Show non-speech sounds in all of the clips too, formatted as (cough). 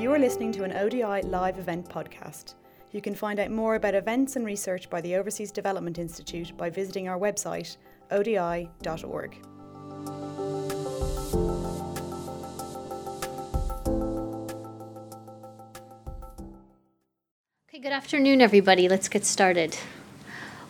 You are listening to an ODI live event podcast. You can find out more about events and research by the Overseas Development Institute by visiting our website, odi.org. Okay, good afternoon, everybody. Let's get started.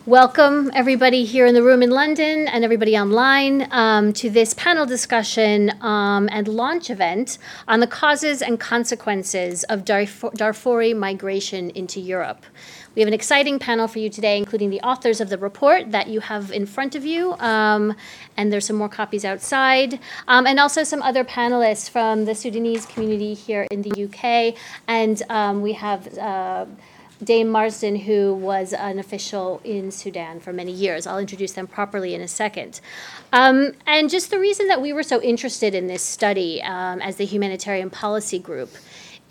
Welcome, everybody here in the room in London and everybody online, um, to this panel discussion um, and launch event on the causes and consequences of Darfur- Darfuri migration into Europe. We have an exciting panel for you today, including the authors of the report that you have in front of you, um, and there's some more copies outside, um, and also some other panelists from the Sudanese community here in the UK, and um, we have. Uh, Dame Marsden, who was an official in Sudan for many years. I'll introduce them properly in a second. Um, and just the reason that we were so interested in this study um, as the humanitarian policy group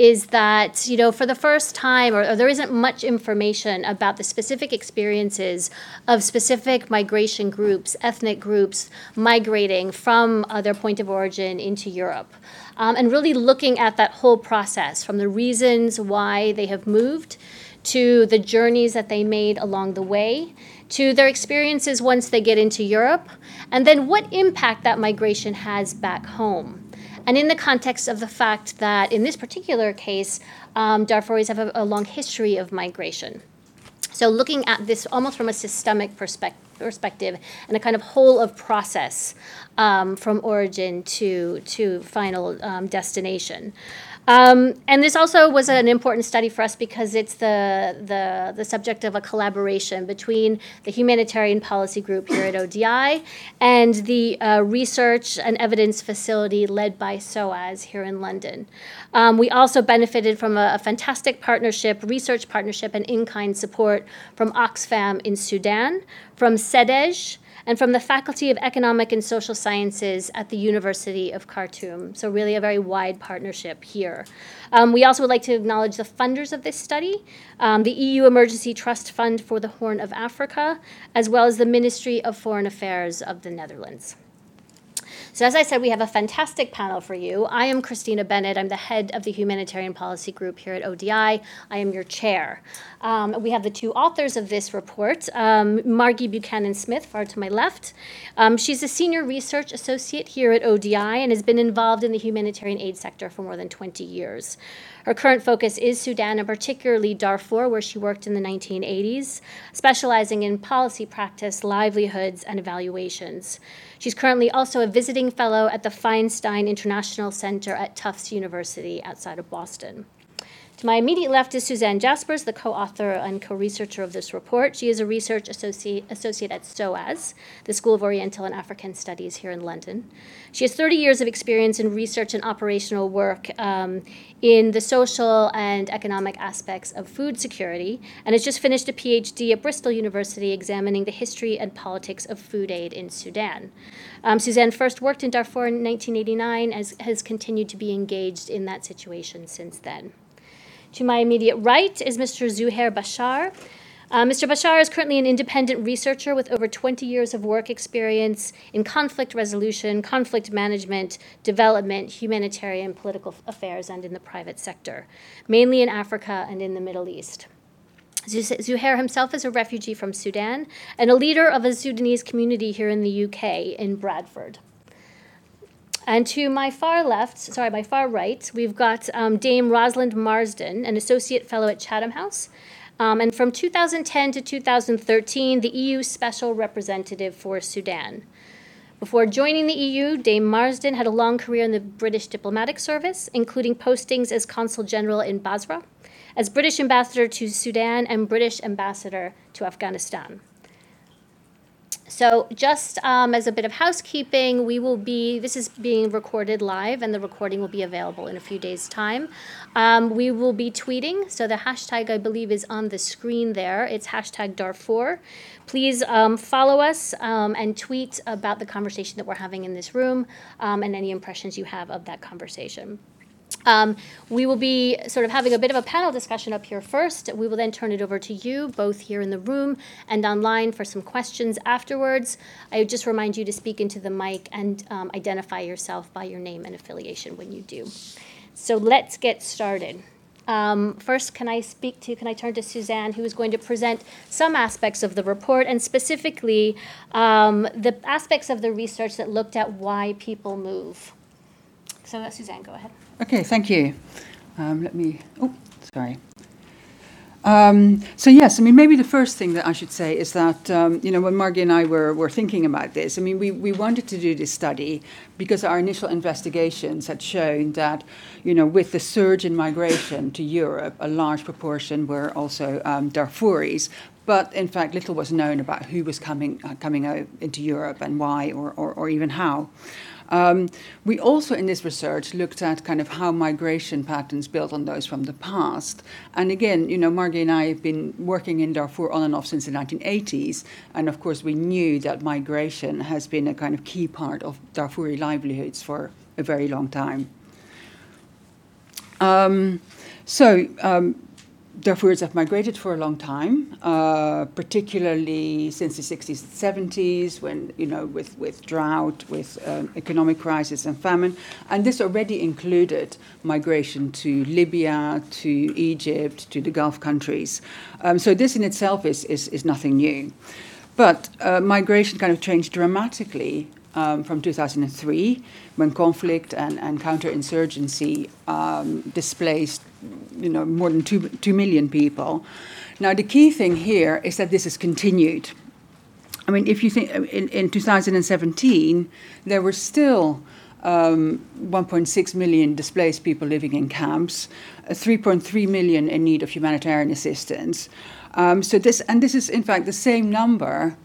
is that you know for the first time or, or, there isn't much information about the specific experiences of specific migration groups ethnic groups migrating from uh, their point of origin into europe um, and really looking at that whole process from the reasons why they have moved to the journeys that they made along the way, to their experiences once they get into Europe, and then what impact that migration has back home. And in the context of the fact that, in this particular case, um, Darfuris have a, a long history of migration. So, looking at this almost from a systemic perspective perspective and a kind of whole of process um, from origin to to final um, destination. Um, and this also was an important study for us because it's the, the, the subject of a collaboration between the humanitarian policy group here at ODI and the uh, research and evidence facility led by SOAS here in London. Um, we also benefited from a, a, fantastic partnership, research partnership, and in kind support from Oxfam in Sudan, from CEDEJ, and from the Faculty of Economic and Social Sciences at the University of Khartoum. So, really, a very wide partnership here. Um, we also would like to acknowledge the funders of this study um, the EU Emergency Trust Fund for the Horn of Africa, as well as the Ministry of Foreign Affairs of the Netherlands. So, as I said, we have a fantastic panel for you. I am Christina Bennett. I'm the head of the Humanitarian Policy Group here at ODI. I am your chair. Um, we have the two authors of this report um, Margie Buchanan Smith, far to my left. Um, she's a senior research associate here at ODI and has been involved in the humanitarian aid sector for more than 20 years. Her current focus is Sudan and particularly Darfur, where she worked in the 1980s, specializing in policy practice, livelihoods, and evaluations. She's currently also a visiting fellow at the Feinstein International Center at Tufts University outside of Boston. To my immediate left is Susanne Jaspars, the co author and co researcher of this report. She is a research associate, associate at SOAS, the School of Oriental and African Studies here in London. She has 30 years of experience in research and operational work um, in the social and economic aspects of food security and has just finished a PhD at Bristol University examining the history and politics of food aid in Sudan. Um, Susanne first worked in Darfur in 1989 and has continued to be engaged in that situation since then. To my immediate right is Mr. Zuhair Bashar. Uh, Mr. Bashar is currently an independent researcher with over 20 years of work experience in conflict resolution, conflict management, development, humanitarian, political affairs, and in the private sector, mainly in Africa and in the Middle East. Zuhair himself is a refugee from Sudan and a leader of a Sudanese community here in the UK in Bradford. And to my far left, sorry, my far right, we've got um, Dame Rosalind Marsden, an associate fellow at Chatham House. Um, and from 2010 to 2013, the EU Special Representative for Sudan. Before joining the EU, Dame Marsden had a long career in the British diplomatic service, including postings as Consul General in Basra, as British Ambassador to Sudan, and British Ambassador to Afghanistan. So, just um, as a bit of housekeeping, we will be, this is being recorded live, and the recording will be available in a few days' time. Um, we will be tweeting, so the hashtag I believe is on the screen there. It's hashtag Darfur. Please um, follow us um, and tweet about the conversation that we're having in this room um, and any impressions you have of that conversation. Um, we will be sort of having a bit of a panel discussion up here first. We will then turn it over to you, both here in the room and online, for some questions afterwards. I would just remind you to speak into the mic and um, identify yourself by your name and affiliation when you do. So let's get started. Um, first, can I speak to, can I turn to Susanne, who is going to present some aspects of the report and specifically um, the aspects of the research that looked at why people move. So, Susanne, go ahead. Okay, thank you. Um, let me, oh, sorry. Um, so yes, I mean maybe the first thing that I should say is that um, you know when Margie and I were, were thinking about this, I mean we, we wanted to do this study because our initial investigations had shown that you know with the surge in migration to Europe, a large proportion were also um, Darfuris, but in fact little was known about who was coming uh, coming into Europe and why or, or, or even how. Um, we also, in this research, looked at kind of how migration patterns built on those from the past. And again, you know, Margie and I have been working in Darfur on and off since the 1980s. And of course, we knew that migration has been a kind of key part of Darfuri livelihoods for a very long time. Um, so, um, Darfuris have migrated for a long time, uh, particularly since the 60s and 70s, when, you know, with, with drought, with um, economic crisis and famine. And this already included migration to Libya, to Egypt, to the Gulf countries. Um, so this in itself is, is, is nothing new. But uh, migration kind of changed dramatically um, from 2003 when conflict and, and counterinsurgency um, displaced you know, more than two, 2 million people. Now, the key thing here is that this has continued. I mean, if you think in, in 2017, there were still um, 1.6 million displaced people living in camps, uh, 3.3 million in need of humanitarian assistance. Um, so this, and this is in fact the same number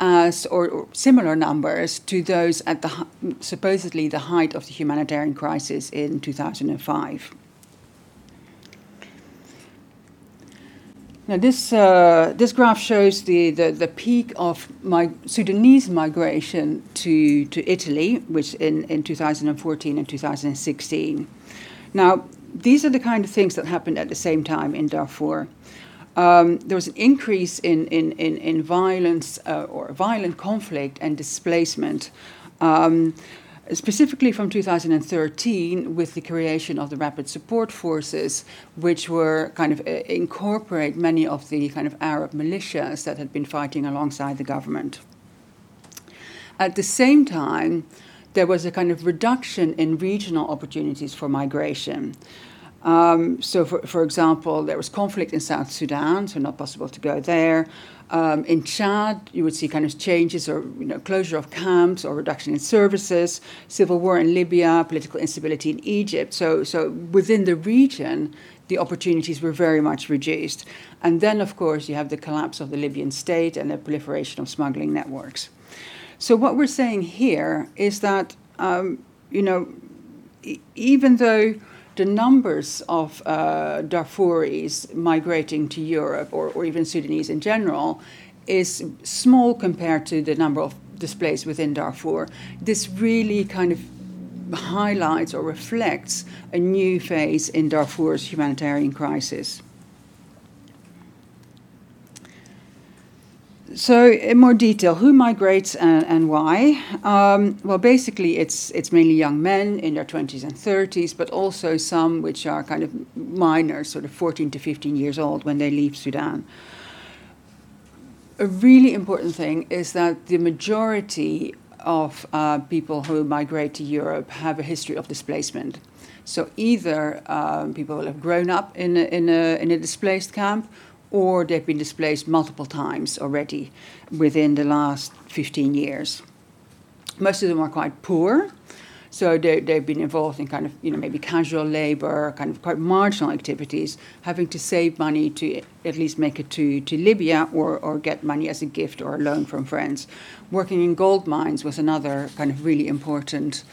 as, or, or, similar numbers to those at the supposedly the height of the humanitarian crisis in 2005. Now, this, uh, this graph shows the, the, the peak of my Sudanese migration to, to Italy, which in, in 2014 and 2016. Now, these are the kind of things that happened at the same time in Darfur. Um, there was an increase in, in, in, in violence uh, or violent conflict and displacement. Um, specifically from 2013 with the creation of the rapid support forces which were kind of uh, incorporate many of the kind of arab militias that had been fighting alongside the government at the same time there was a kind of reduction in regional opportunities for migration um, so, for, for example, there was conflict in South Sudan, so not possible to go there. Um, in Chad, you would see kind of changes or you know, closure of camps or reduction in services, civil war in Libya, political instability in Egypt. So, so within the region, the opportunities were very much reduced. And then, of course, you have the collapse of the Libyan state and the proliferation of smuggling networks. So, what we're saying here is that, um, you know, e- even though the numbers of uh, Darfuris migrating to Europe, or, or even Sudanese in general, is small compared to the number of displaced within Darfur. This really kind of highlights or reflects a new phase in Darfur's humanitarian crisis. So, in more detail, who migrates and, and why? Um, well, basically, it's it's mainly young men in their 20s and 30s, but also some which are kind of minors, sort of 14 to 15 years old when they leave Sudan. A really important thing is that the majority of uh, people who migrate to Europe have a history of displacement. So, either um, people will have grown up in a, in a, in a displaced camp or they've been displaced multiple times already within the last 15 years. Most of them are quite poor, so they, they've been involved in kind of, you know, maybe casual labor, kind of quite marginal activities, having to save money to at least make it to, to Libya or, or get money as a gift or a loan from friends. Working in gold mines was another kind of really important,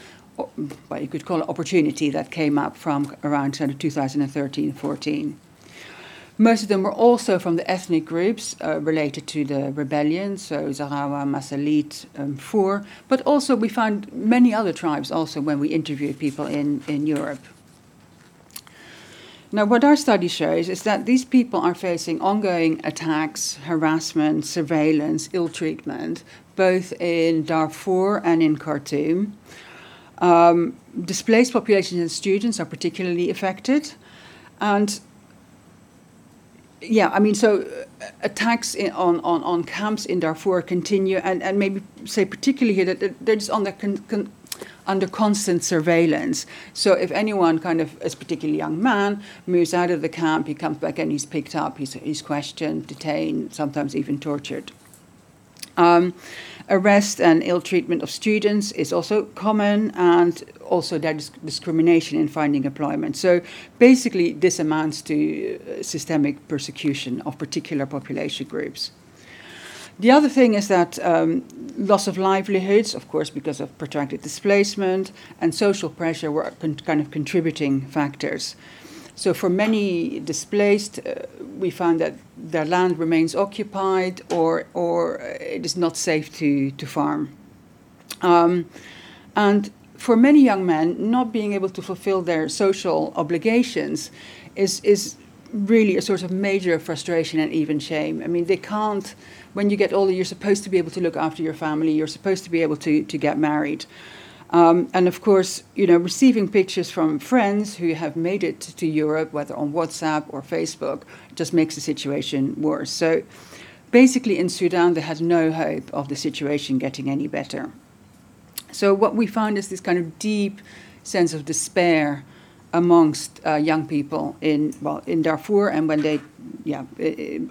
what you could call it, opportunity that came up from around 2013 14. Most of them were also from the ethnic groups uh, related to the rebellion, so Zaghawa, Masalit, um, Fur, but also we found many other tribes also when we interviewed people in, in Europe. Now, what our study shows is that these people are facing ongoing attacks, harassment, surveillance, ill treatment, both in Darfur and in Khartoum. Um, displaced populations and students are particularly affected. And yeah, I mean, so uh, attacks in, on, on, on camps in Darfur continue, and, and maybe say particularly here that they're just under, con, con, under constant surveillance. So if anyone kind of, as particularly young man, moves out of the camp, he comes back and he's picked up, he's, he's questioned, detained, sometimes even tortured. Um, arrest and ill treatment of students is also common, and also there is discrimination in finding employment. So basically, this amounts to uh, systemic persecution of particular population groups. The other thing is that um, loss of livelihoods, of course, because of protracted displacement and social pressure, were con- kind of contributing factors. So for many displaced, uh, we found that their land remains occupied or, or it is not safe to, to farm. Um, and for many young men, not being able to fulfill their social obligations is, is really a source of major frustration and even shame. I mean, they can't, when you get older, you're supposed to be able to look after your family, you're supposed to be able to, to get married. Um, and of course, you know, receiving pictures from friends who have made it to Europe, whether on WhatsApp or Facebook, just makes the situation worse. So basically, in Sudan, they had no hope of the situation getting any better. So what we found is this kind of deep sense of despair amongst uh, young people in well in Darfur and when they yeah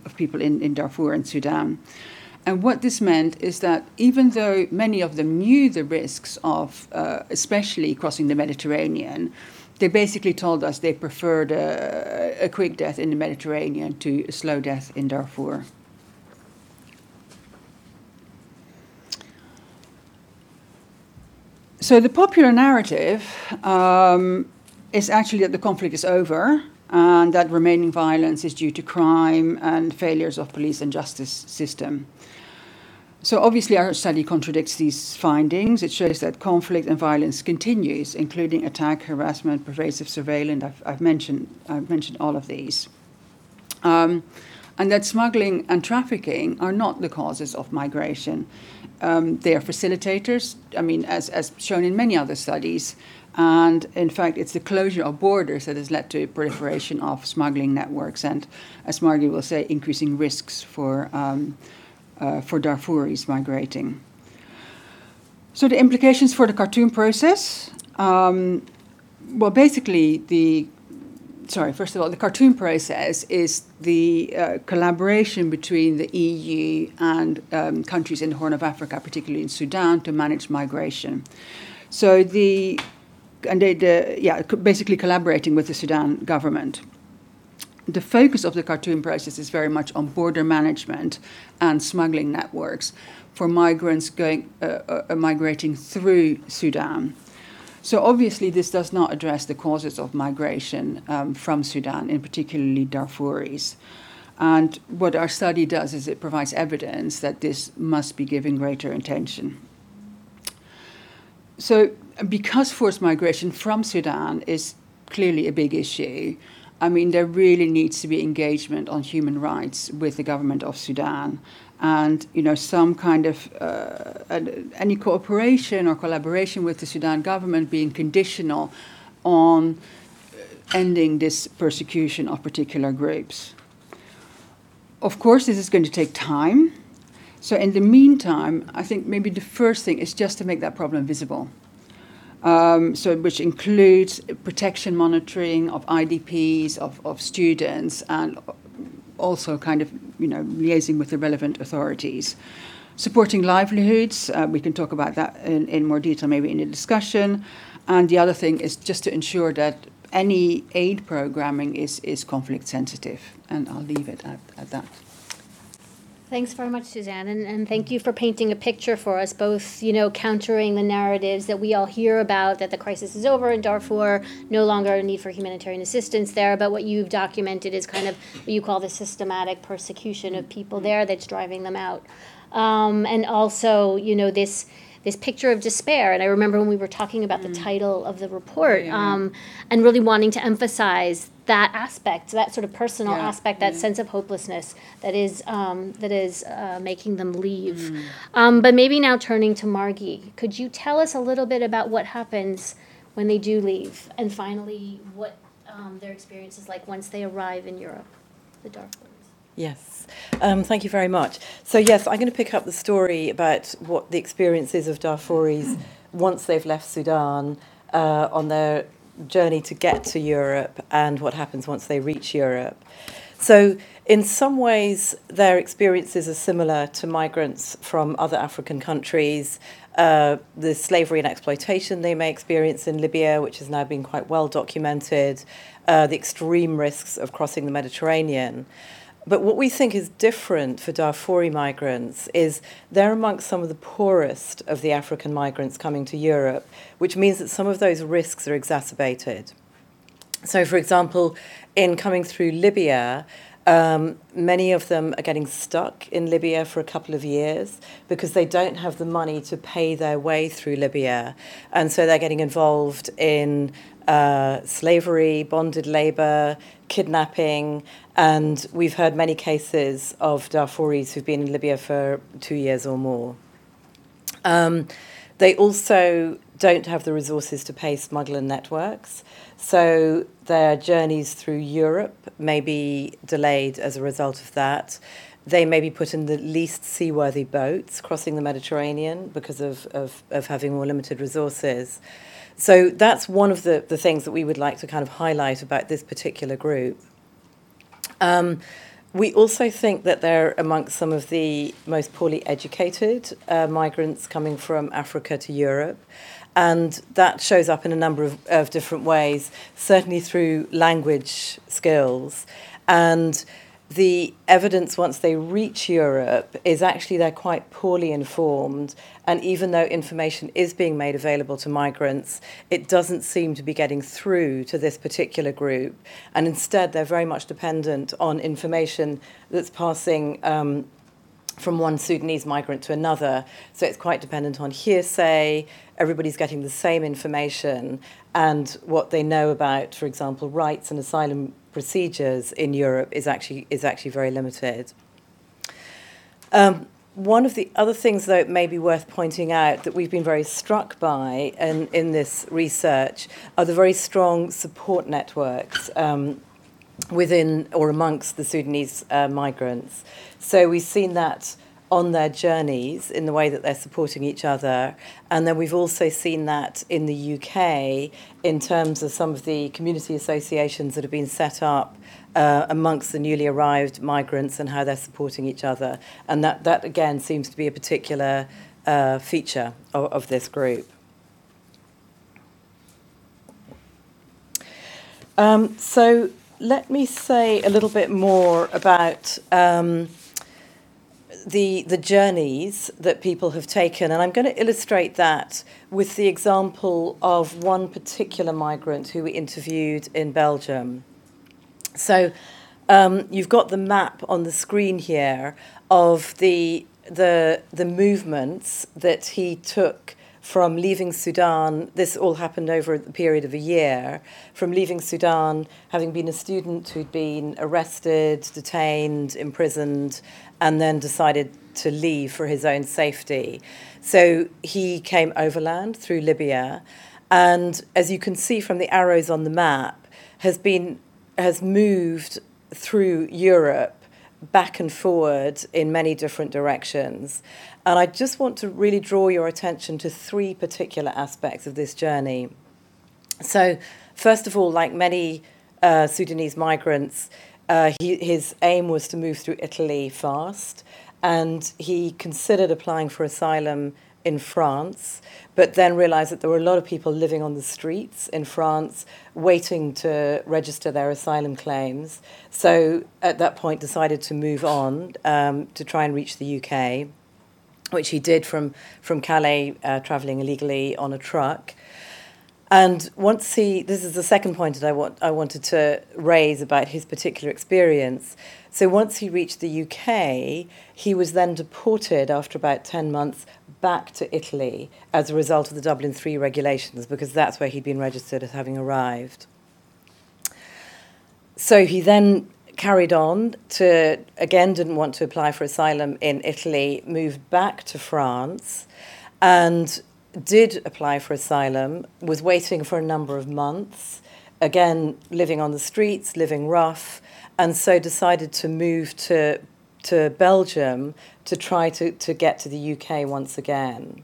of people in, in Darfur and Sudan. And what this meant is that even though many of them knew the risks of, uh, especially crossing the Mediterranean, they basically told us they preferred a, a, quick death in the Mediterranean to a slow death in Darfur. So the popular narrative um, is actually that the conflict is over and that remaining violence is due to crime and failures of police and justice system. So obviously, our study contradicts these findings. It shows that conflict and violence continues, including attack, harassment, pervasive surveillance. I've, I've mentioned I've mentioned all of these, um, and that smuggling and trafficking are not the causes of migration. Um, they are facilitators. I mean, as as shown in many other studies, and in fact, it's the closure of borders that has led to proliferation of smuggling networks, and as Margie will say, increasing risks for. Um, uh, for Darfuris migrating. So the implications for the Khartoum process, um, well, basically the sorry, first of all, the Khartoum process is the uh, collaboration between the EU and um, countries in the Horn of Africa, particularly in Sudan, to manage migration. So the and they, the, yeah, basically collaborating with the Sudan government the focus of the Khartoum process is very much on border management and smuggling networks for migrants going uh, uh, uh, migrating through Sudan. So obviously, this does not address the causes of migration um, from Sudan, in particularly Darfuris. And what our study does is it provides evidence that this must be given greater attention. So, because forced migration from Sudan is clearly a big issue, I mean, there really needs to be engagement on human rights with the government of Sudan, and you know, some kind of uh, any cooperation or collaboration with the Sudan government being conditional on ending this persecution of particular groups. Of course, this is going to take time. So, in the meantime, I think maybe the first thing is just to make that problem visible um, so which includes protection monitoring of IDPs, of, of students, and also kind of you know liaising with the relevant authorities. Supporting livelihoods, uh, we can talk about that in, in more detail maybe in the discussion. And the other thing is just to ensure that any aid programming is, is conflict sensitive. And I'll leave it at, at that. Thanks very much, Susanne, and, and thank you for painting a picture for us, both, you know, countering the narratives that we all hear about that the crisis is over in Darfur, no longer a need for humanitarian assistance there, but what you've documented is kind of what you call the systematic persecution of people there that's driving them out. Um, and also, you know, this this picture of despair. And I remember when we were talking about the title of the report, Yeah. um, and really wanting to emphasize that aspect, that sort of personal Yeah, aspect, that sense of hopelessness that is um, that is uh, making them leave. Um, but maybe now turning to Margie, could you tell us a little bit about what happens when they do leave, and finally what um, their experience is like once they arrive in Europe, the dark. Darfurs? Yes, um, thank you very much. So, yes, I'm going to pick up the story about what the experience is of Darfuris (clears throat) once they've left Sudan uh, on their journey to get to Europe and what happens once they reach Europe. So, in some ways, their experiences are similar to migrants from other African countries. Uh, the slavery and exploitation they may experience in Libya, which has now been quite well documented, uh, the extreme risks of crossing the Mediterranean. But what we think is different for Darfuri migrants is they're amongst some of the poorest of the African migrants coming to Europe, which means that some of those risks are exacerbated. So, for example, in coming through Libya, um, many of them are getting stuck in Libya for a couple of years because they don't have the money to pay their way through Libya. And so they're getting involved in uh, slavery, bonded labor, kidnapping. And we've heard many cases of Darfuris who've been in Libya for two years or more. Um, they also don't have the resources to pay smuggler networks, so their journeys through Europe may be delayed as a result of that. They may be put in the least seaworthy boats crossing the Mediterranean because of, of, of having more limited resources. So that's one of the, the things that we would like to kind of highlight about this particular group. Um, we also think that they're amongst some of the most poorly educated uh, migrants coming from Africa to Europe. And that shows up in a number of, of different ways, certainly through language skills. And the evidence once they reach Europe is actually they're quite poorly informed. And even though information is being made available to migrants, it doesn't seem to be getting through to this particular group. And instead, they're very much dependent on information that's passing. Um, from one Sudanese migrant to another. So it's quite dependent on hearsay. Everybody's getting the same information. And what they know about, for example, rights and asylum procedures in Europe is actually, is actually very limited. Um, one of the other things, though, it may be worth pointing out that we've been very struck by in, in this research are the very strong support networks um, within or amongst the Sudanese uh, migrants. So we've seen that on their journeys in the way that they're supporting each other. And then we've also seen that in the UK in terms of some of the community associations that have been set up uh, amongst the newly arrived migrants and how they're supporting each other. And that, that again, seems to be a particular uh, feature of, of this group. Um, so let me say a little bit more about um, the the journeys that people have taken, and I'm going to illustrate that with the example of one particular migrant who we interviewed in Belgium. So um, you've got the map on the screen here of the the the movements that he took from leaving Sudan, this all happened over the period of a year, from leaving Sudan, having been a student who'd been arrested, detained, imprisoned, and then decided to leave for his own safety. So he came overland through Libya, and as you can see from the arrows on the map, has been has moved through Europe back and forward in many different directions. And I just want to really draw your attention to three particular aspects of this journey. So, first of all, like many uh, Sudanese migrants, uh, he, his aim was to move through Italy fast, and he considered applying for asylum in France, but then realized that there were a lot of people living on the streets in France waiting to register their asylum claims. So at that point, decided to move on um, to try and reach the UK, which he did from from Calais, uh, traveling illegally on a truck. And once he, this is the second point that I, want, I wanted to raise about his particular experience. So once he reached the UK, he was then deported after about 10 months back to Italy as a result of the Dublin 3 regulations, because that's where he'd been registered as having arrived. So he then carried on to, again, didn't want to apply for asylum in Italy, moved back to France, and did apply for asylum, was waiting for a number of months, again, living on the streets, living rough, and so decided to move to, to Belgium to try to, to get to the UK once again.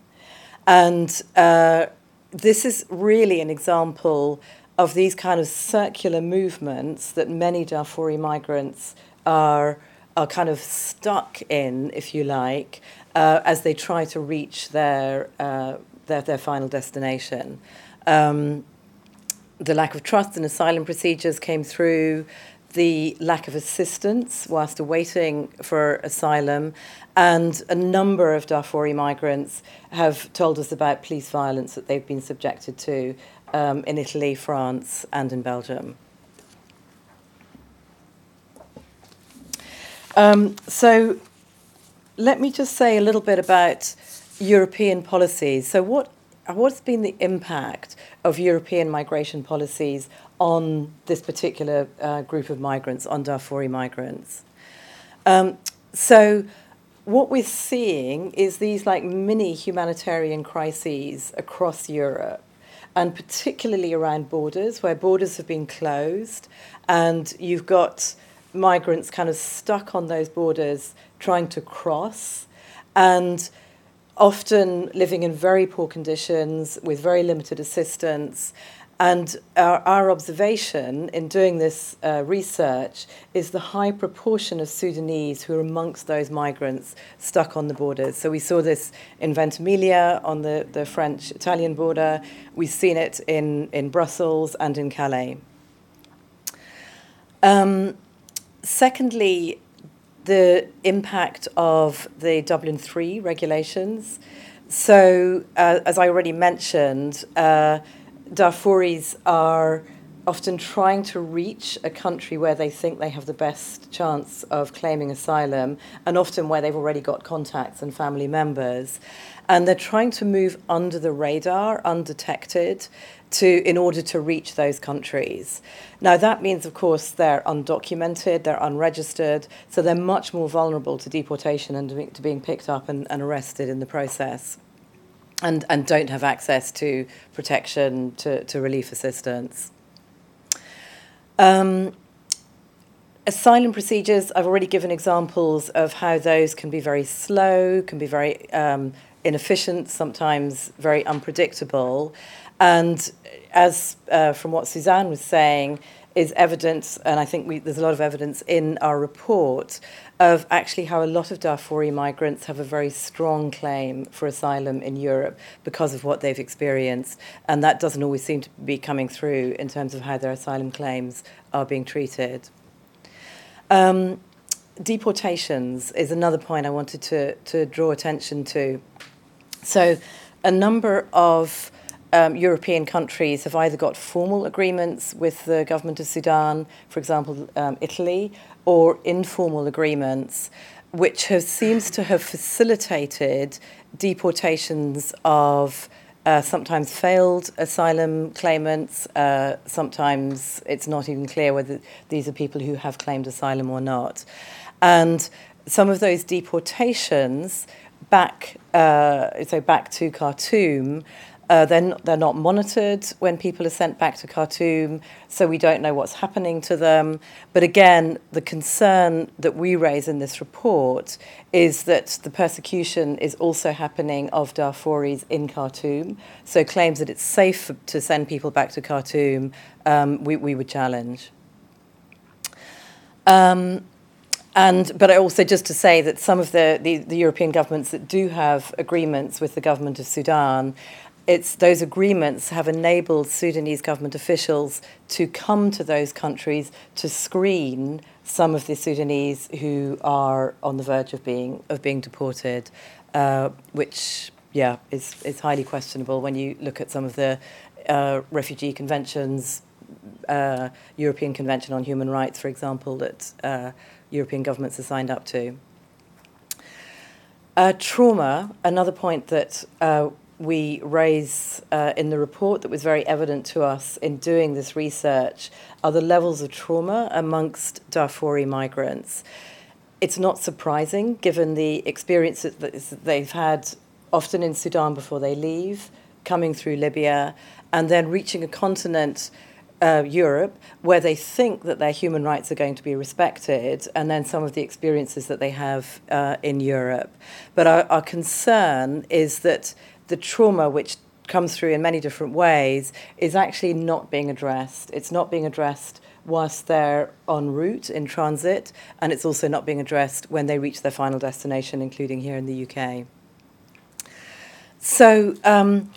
And uh, this is really an example of these kind of circular movements that many Darfuri migrants are, are kind of stuck in, if you like, uh, as they try to reach their, uh, their, their final destination. Um, the lack of trust in asylum procedures came through, the lack of assistance whilst awaiting for asylum, and a number of Darfuri migrants have told us about police violence that they've been subjected to um, in Italy, France, and in Belgium. Um, so, let me just say a little bit about European policies. So, what what's been the impact of European migration policies on this particular uh, group of migrants, on Darfuri migrants? Um, so, what we're seeing is these like mini humanitarian crises across Europe and particularly around borders, where borders have been closed, and you've got migrants kind of stuck on those borders trying to cross, and often living in very poor conditions with very limited assistance, and our, our observation in doing this uh, research is the high proportion of Sudanese who are amongst those migrants stuck on the borders. So we saw this in Ventimiglia on the, the French Italian border, we've seen it in, in Brussels and in Calais. Um, secondly, the impact of the Dublin 3 regulations. So, uh, as I already mentioned, uh, Darfuris are often trying to reach a country where they think they have the best chance of claiming asylum, and often where they've already got contacts and family members. And they're trying to move under the radar, undetected, to, in order to reach those countries. Now, that means, of course, they're undocumented, they're unregistered, so they're much more vulnerable to deportation and to being picked up and, and arrested in the process and, and don't have access to protection, to, to relief assistance. Um, asylum procedures, I've already given examples of how those can be very slow, can be very um, inefficient, sometimes very unpredictable. And as uh, from what Susanne was saying, is evidence, and I think we, there's a lot of evidence in our report of actually how a lot of Darfuri migrants have a very strong claim for asylum in Europe because of what they've experienced, and that doesn't always seem to be coming through in terms of how their asylum claims are being treated. Um, deportations is another point I wanted to, to draw attention to. So, a number of um, European countries have either got formal agreements with the government of Sudan, for example, um, Italy, or informal agreements, which have, seems to have facilitated deportations of uh, sometimes failed asylum claimants. Uh, sometimes it's not even clear whether these are people who have claimed asylum or not. And some of those deportations back, uh, so back to Khartoum, uh, they're, not, they're not monitored when people are sent back to Khartoum, so we don't know what's happening to them. But again, the concern that we raise in this report is that the persecution is also happening of Darfuris in Khartoum. So claims that it's safe to send people back to Khartoum, um, we, we would challenge. Um, and, but also just to say that some of the, the, the, European governments that do have agreements with the government of Sudan it's those agreements have enabled Sudanese government officials to come to those countries to screen some of the Sudanese who are on the verge of being of being deported, uh, which yeah is is highly questionable when you look at some of the uh, refugee conventions, uh, European Convention on Human Rights, for example, that uh, European governments are signed up to. Uh, trauma, another point that uh, we raise uh, in the report that was very evident to us in doing this research are the levels of trauma amongst Darfuri migrants. It's not surprising given the experiences that they've had often in Sudan before they leave, coming through Libya, and then reaching a continent uh, Europe, where they think that their human rights are going to be respected, and then some of the experiences that they have uh, in Europe. But our, our concern is that the trauma, which comes through in many different ways, is actually not being addressed. It's not being addressed whilst they're en route in transit, and it's also not being addressed when they reach their final destination, including here in the UK. So, um,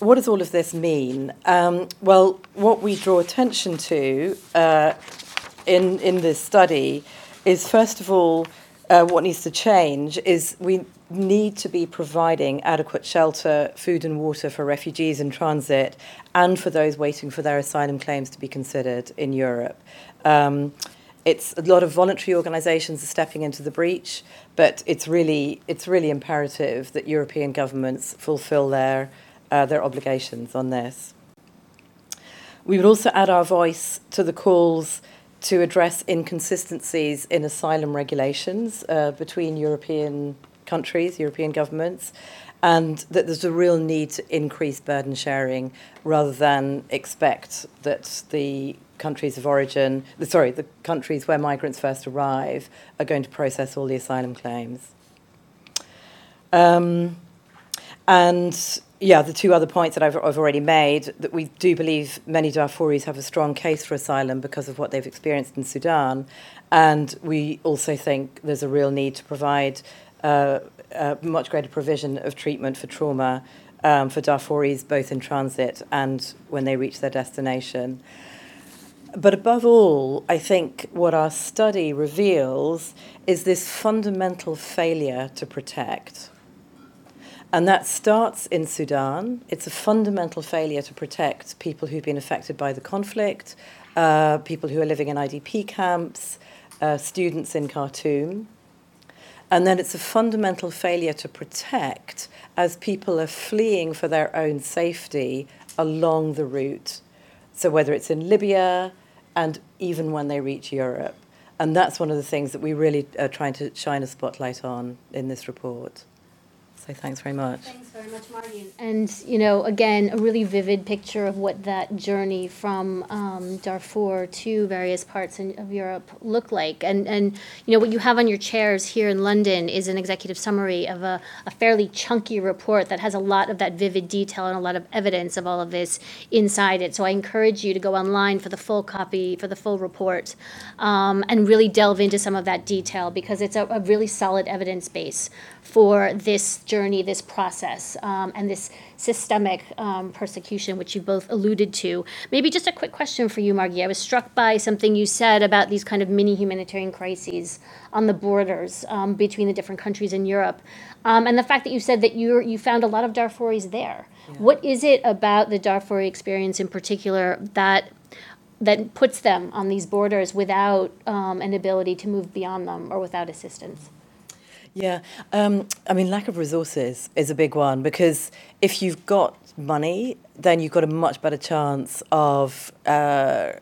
what does all of this mean? Um, well, what we draw attention to uh, in, in this study is, first of all, uh, what needs to change is we need to be providing adequate shelter, food, and water for refugees in transit and for those waiting for their asylum claims to be considered in Europe. Um, it's a lot of voluntary organisations are stepping into the breach, but it's really it's really imperative that European governments fulfil their uh, their obligations on this. We would also add our voice to the calls to address inconsistencies in asylum regulations uh, between European countries, European governments, and that there's a real need to increase burden sharing rather than expect that the countries of origin, sorry, the countries where migrants first arrive are going to process all the asylum claims. Um, and yeah, the two other points that I've, I've already made that we do believe many Darfuris have a strong case for asylum because of what they've experienced in Sudan. And we also think there's a real need to provide much greater provision of treatment for trauma um, for Darfuris, both in transit and when they reach their destination. But above all, I think what our study reveals is this fundamental failure to protect. And that starts in Sudan. It's a fundamental failure to protect people who've been affected by the conflict, uh, people who are living in IDP camps, uh, students in Khartoum. And then it's a fundamental failure to protect as people are fleeing for their own safety along the route. So, whether it's in Libya and even when they reach Europe. And that's one of the things that we really are trying to shine a spotlight on in this report. So thanks very much. Thanks very much, Margie. And, you know, again, a really vivid picture of what that journey from um, Darfur to various parts in, of Europe look like. And, and, you know, what you have on your chairs here in London is an executive summary of a, a fairly chunky report that has a lot of that vivid detail and a lot of evidence of all of this inside it. So I encourage you to go online for the full copy, for the full report, um, and really delve into some of that detail because it's a, a really solid evidence base for this journey, this process, um, and this systemic um, persecution, which you both alluded to. Maybe just a quick question for you, Margie. I was struck by something you said about these kind of mini humanitarian crises on the borders um, between the different countries in Europe, um, and the fact that you said that you you found a lot of Darfuris there. Yeah. What is it about the Darfuri experience in particular that that puts them on these borders without um, an ability to move beyond them or without assistance? Yeah, um, I mean, lack of resources is a big one because if you've got money, then you've got a much better chance of, uh,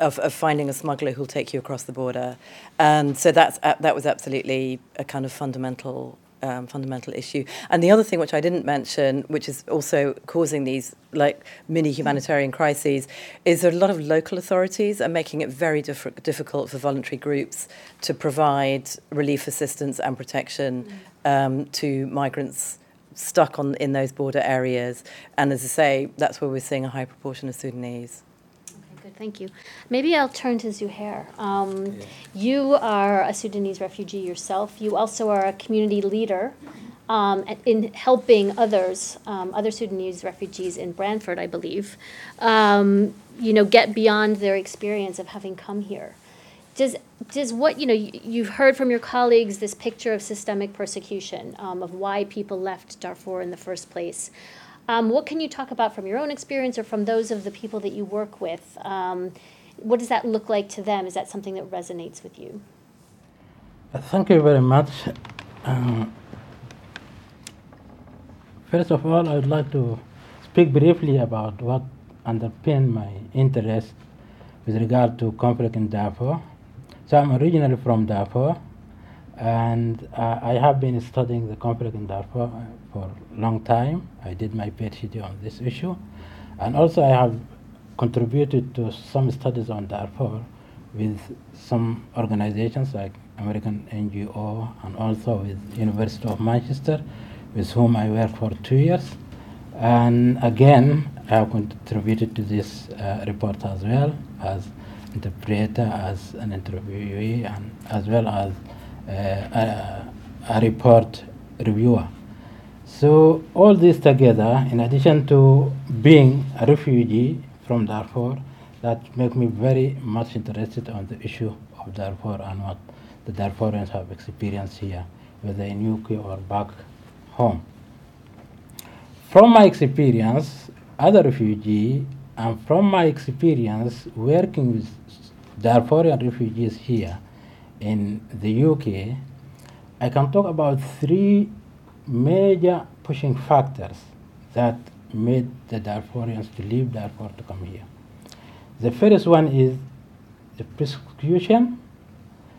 of, of finding a smuggler who'll take you across the border, and so that's uh, that was absolutely a kind of fundamental um, fundamental issue. And the other thing which I didn't mention, which is also causing these like mini humanitarian crises, is that a lot of local authorities are making it very diff- difficult for voluntary groups to provide relief assistance and protection um, to migrants stuck on in those border areas. And as I say, that's where we're seeing a high proportion of Sudanese. Thank you. Maybe I'll turn to Zuhair. Um, yeah. You are a Sudanese refugee yourself. You also are a community leader um, in helping others, um, other Sudanese refugees in Bradford, I believe, um, you know, get beyond their experience of having come here. Does does what you know you've heard from your colleagues this picture of systemic persecution um, of why people left Darfur in the first place? Um, what can you talk about from your own experience or from those of the people that you work with? Um, what does that look like to them? Is that something that resonates with you? Thank you very much. Um, first of all, I would like to speak briefly about what underpinned my interest with regard to conflict in Darfur. So I'm originally from Darfur, and uh, I have been studying the conflict in Darfur for a long time. I did my PhD on this issue, and also I have contributed to some studies on Darfur with some organizations like American NGO and also with University of Manchester, with whom I worked for two years. And again, I have contributed to this uh, report as well as interpreter, as an interviewee, and as well as uh, a, a report reviewer. So all this together, in addition to being a refugee from Darfur, that make me very much interested on the issue of Darfur and what the Darfurians have experienced here, whether in UK or back home. From my experience as a refugee and from my experience working with Darfurian refugees here in the UK, I can talk about three major pushing factors that made the Darfurians to leave Darfur to come here. The first one is the persecution,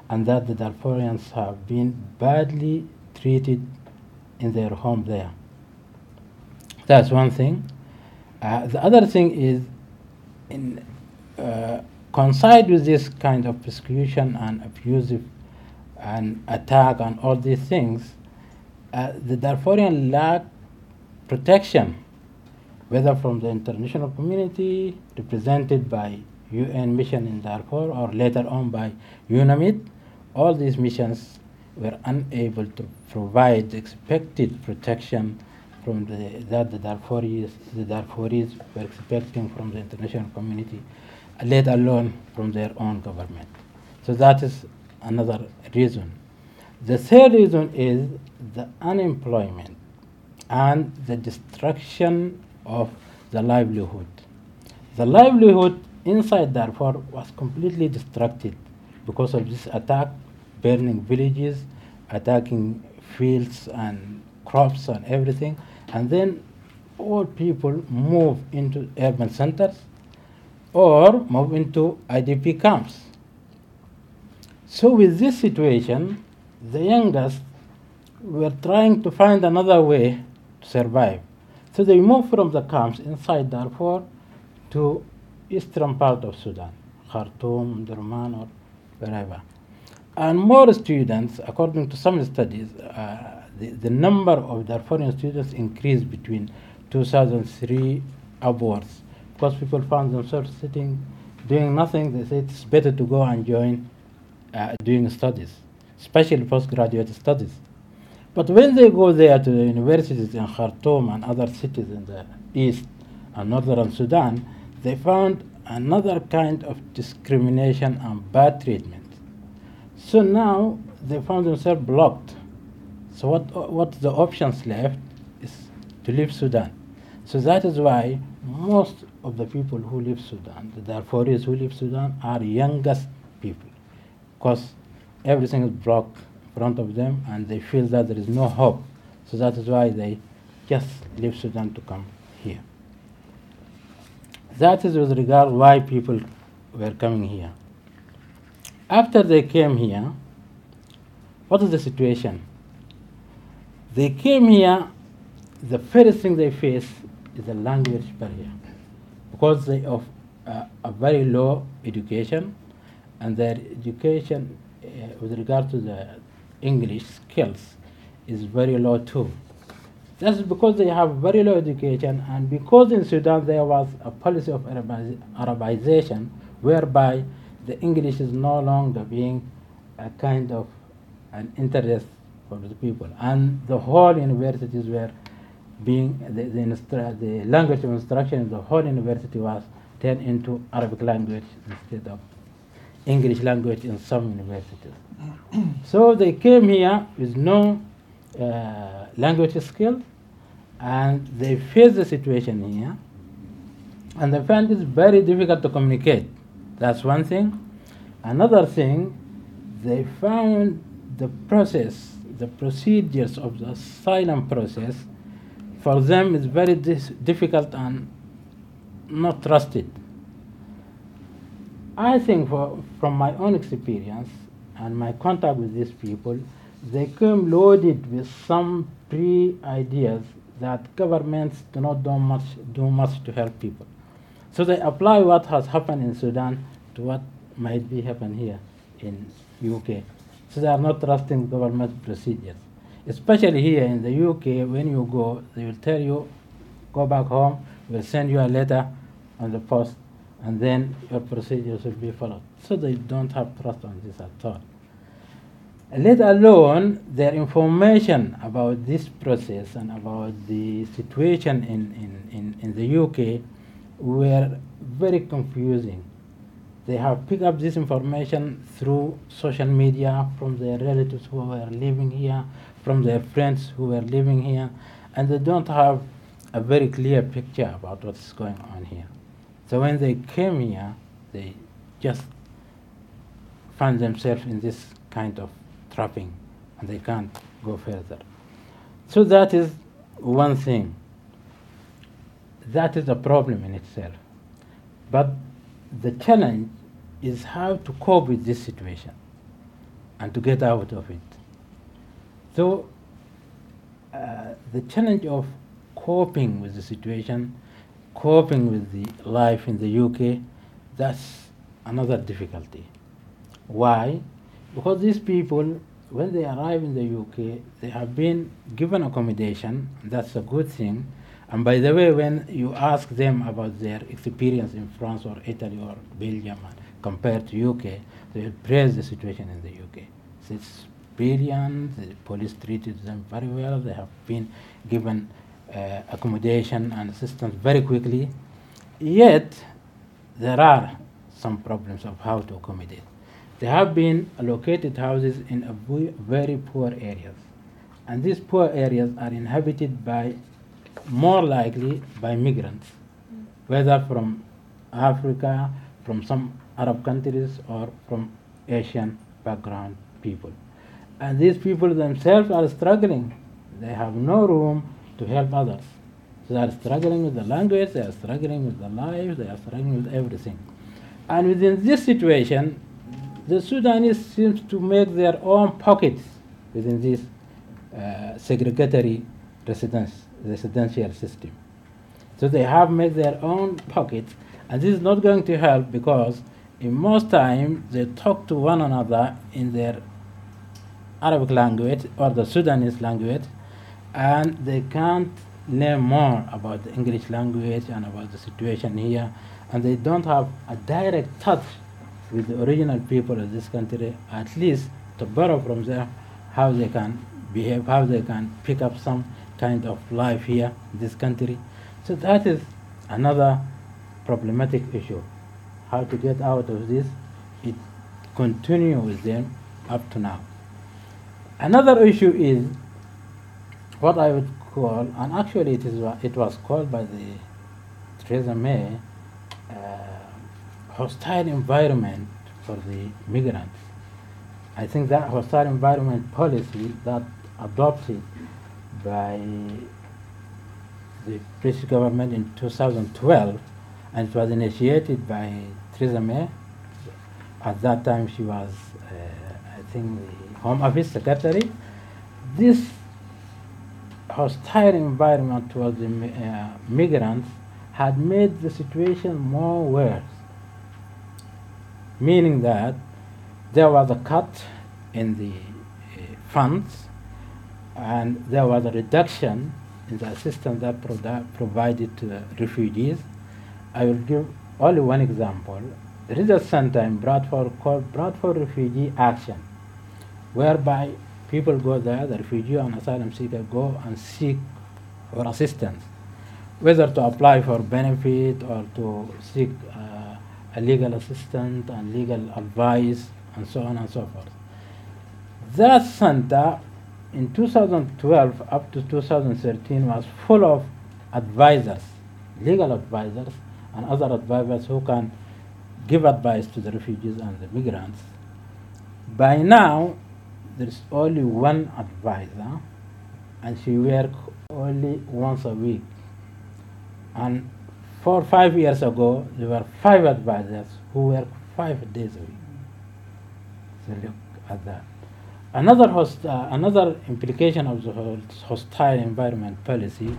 and that the Darfurians have been badly treated in their home there. That's one thing. Uh, the other thing is, in uh, coincide with this kind of persecution and abusive and attack and all these things, uh, the Darfurian lack protection whether from the international community represented by UN mission in Darfur or later on by UNAMID, all these missions were unable to provide expected protection from the, that the Darfuris, the Darfuris were expecting from the international community, let alone from their own government. So that is another reason. The third reason is the unemployment and the destruction of the livelihood. The livelihood inside Darfur was completely destructed because of this attack, burning villages, attacking fields and crops and everything. And then all people move into urban centers or move into IDP camps. So, with this situation, the youngest were trying to find another way to survive. So they moved from the camps inside Darfur to eastern part of Sudan, Khartoum, Durman, or wherever. And more students, according to some studies, uh, the, the number of Darfurian students increased between 2003 upwards because people found themselves sitting, doing nothing. They said it's better to go and join uh, doing studies, especially postgraduate studies. But when they go there to the universities in Khartoum and other cities in the east and northern Sudan, they found another kind of discrimination and bad treatment. So now they found themselves blocked. So what, what the options left is to leave Sudan. So that is why most of the people who leave Sudan, the Darfuris who leave Sudan, are youngest people, because everything is blocked in front of them and they feel that there is no hope. So that is why they just leave Sudan to come here. That is with regard why people were coming here. After they came here, what is the situation? They came here, the first thing they face is the language barrier because they have uh, a very low education and their education Uh, with regard to the English skills is very low too. That's because they have very low education, and because in Sudan there was a policy of Arabization whereby the English is no longer being a kind of an interest for the people, and the whole universities were being the, the, the language of instruction in the whole university was turned into Arabic language instead of English language in some universities. so they came here with no uh, language skill and they face the situation here, and they find it very difficult to communicate. That's one thing. Another thing, they found the process, the procedures of the asylum process, for them is very difficult and not trusted. I think for, from my own experience and my contact with these people, they come loaded with some pre-ideas that governments do not do much, do much to help people. So they apply what has happened in Sudan to what might be happen here in UK. So they are not trusting government procedures. Especially here in the UK, when you go, they will tell you, go back home, we'll send you a letter on the post, and then your procedures will be followed. So they don't have trust on this at all. Let alone their information about this process and about the situation in, in, in, in the UK were very confusing. They have picked up this information through social media from their relatives who were living here, from their friends who were living here, and they don't have a very clear picture about what's going on here. So when they came here, they just found themselves in this kind of trapping and they can't go further. So that is one thing. That is a problem in itself. But the challenge is how to cope with this situation and to get out of it. So uh, the challenge of coping with the situation, coping with the life in the UK, that's another difficulty. Why? Because these people, when they arrive in the UK, they have been given accommodation. That's a good thing. And by the way, when you ask them about their experience in France or Italy or Belgium compared to UK, they praise the situation in the UK. It's brilliant. The police treated them very well. They have been given uh, accommodation and assistance very quickly. Yet, there are some problems of how to accommodate. There have been allocated houses in a very poor areas. And these poor areas are inhabited by, more likely, by migrants, whether from Africa, from some Arab countries, or from Asian background people. And these people themselves are struggling. They have no room to help others. They are struggling with the language, they are struggling with the life, they are struggling with everything. And within this situation, the Sudanese seems to make their own pockets within this uh, segregatory residence, residential system. So they have made their own pockets, and this is not going to help because in most time they talk to one another in their Arabic language or the Sudanese language, and they can't learn more about the English language and about the situation here, and they don't have a direct touch with the original people of this country, at least to borrow from them how they can behave, how they can pick up some kind of life here in this country. So that is another problematic issue. How to get out of this, it continues with them up to now. Another issue is what I would call, and actually it, is, it was called by the Theresa May, uh, hostile environment for the migrants. I think that hostile environment policy that adopted by the British government in 2012 and it was initiated by Theresa May. At that time she was, uh, I think, the Home Office Secretary. This hostile environment towards the uh, migrants had made the situation more worse meaning that there was a cut in the uh, funds and there was a reduction in the assistance that pro- provided to the refugees. I will give only one example. There is a center in Bradford called Bradford Refugee Action, whereby people go there, the refugee and asylum seeker go and seek for assistance, whether to apply for benefit or to seek uh, a legal assistant and legal advice and so on and so forth. That center in 2012 up to 2013 was full of advisors, legal advisors, and other advisors who can give advice to the refugees and the migrants. By now, there is only one advisor, and she works only once a week. And four five years ago, there were five advisors who work five days a week. So look at that. Another, host, uh, another implication of the hostile environment policy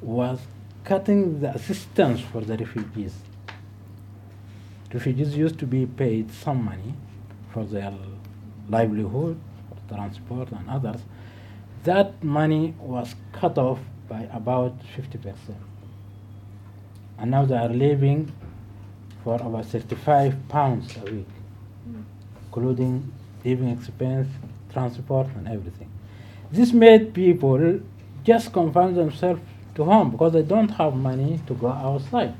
was cutting the assistance for the refugees. Refugees used to be paid some money for their livelihood, transport and others. That money was cut off by about 50%. And now they are living for about 35 pounds a week, including living expense, transport, and everything. This made people just confine themselves to home because they don't have money to go outside.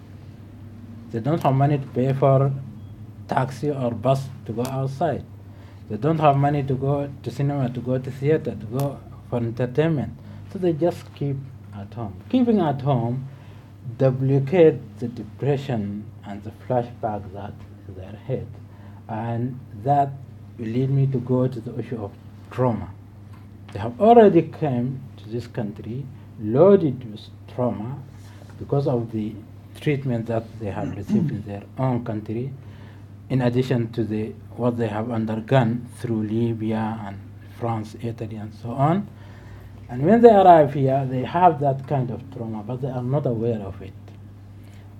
They don't have money to pay for taxi or bus to go outside. They don't have money to go to cinema, to go to theater, to go for entertainment. So they just keep at home. Keeping at home duplicate the depression and the flashback that is their head. And that will lead me to go to the issue of trauma. They have already come to this country loaded with trauma because of the treatment that they have received in their own country, in addition to the what they have undergone through Libya and France, Italy, and so on. And when they arrive here, they have that kind of trauma, but they are not aware of it.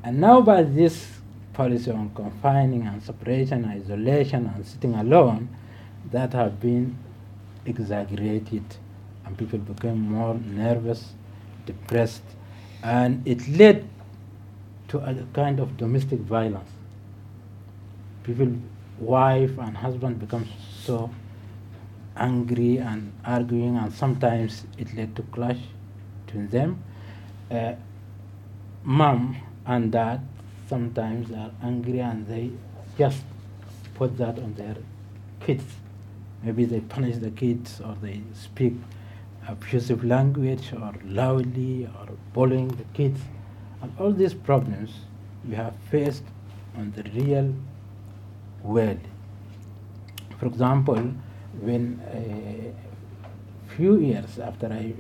And now, by this policy on confining and separation, isolation, and sitting alone, that have been exaggerated, and people became more nervous, depressed, and it led to a kind of domestic violence. People, wife and husband become so angry and arguing, and sometimes it led to clash between them. Uh, mom and dad sometimes are angry and they just put that on their kids. Maybe they punish the kids or they speak abusive language or loudly or bullying the kids. And all these problems we have faced on the real world. For example, when a few years after I,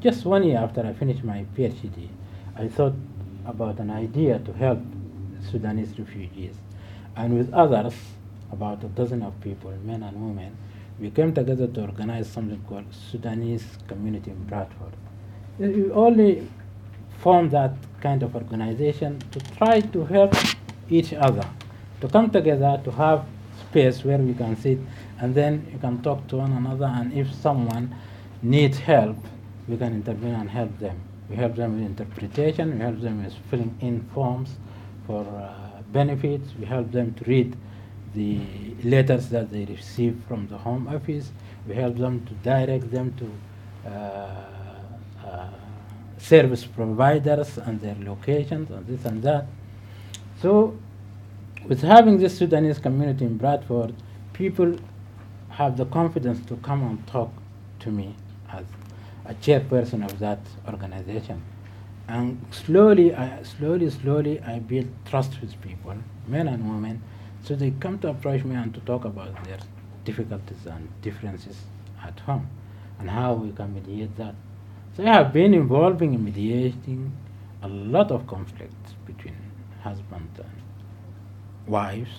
just one year after I finished my PhD, I thought about an idea to help Sudanese refugees. And with others, about a dozen of people, men and women, we came together to organize something called Sudanese Community in Bradford. Uh, we only formed that kind of organization to try to help each other, to come together, to have space where we can sit, and then you can talk to one another, and if someone needs help, we can intervene and help them. We help them with interpretation, we help them with filling in forms for uh, benefits, we help them to read the letters that they receive from the Home Office. We help them to direct them to uh, uh, service providers and their locations and this and that. So, with having this Sudanese community in Bradford, people have the confidence to come and talk to me as a chairperson of that organization. And slowly, I, slowly, slowly, I built trust with people, men and women, so they come to approach me and to talk about their difficulties and differences at home and how we can mediate that. So I have been involving in mediating a lot of conflicts between husband and wives,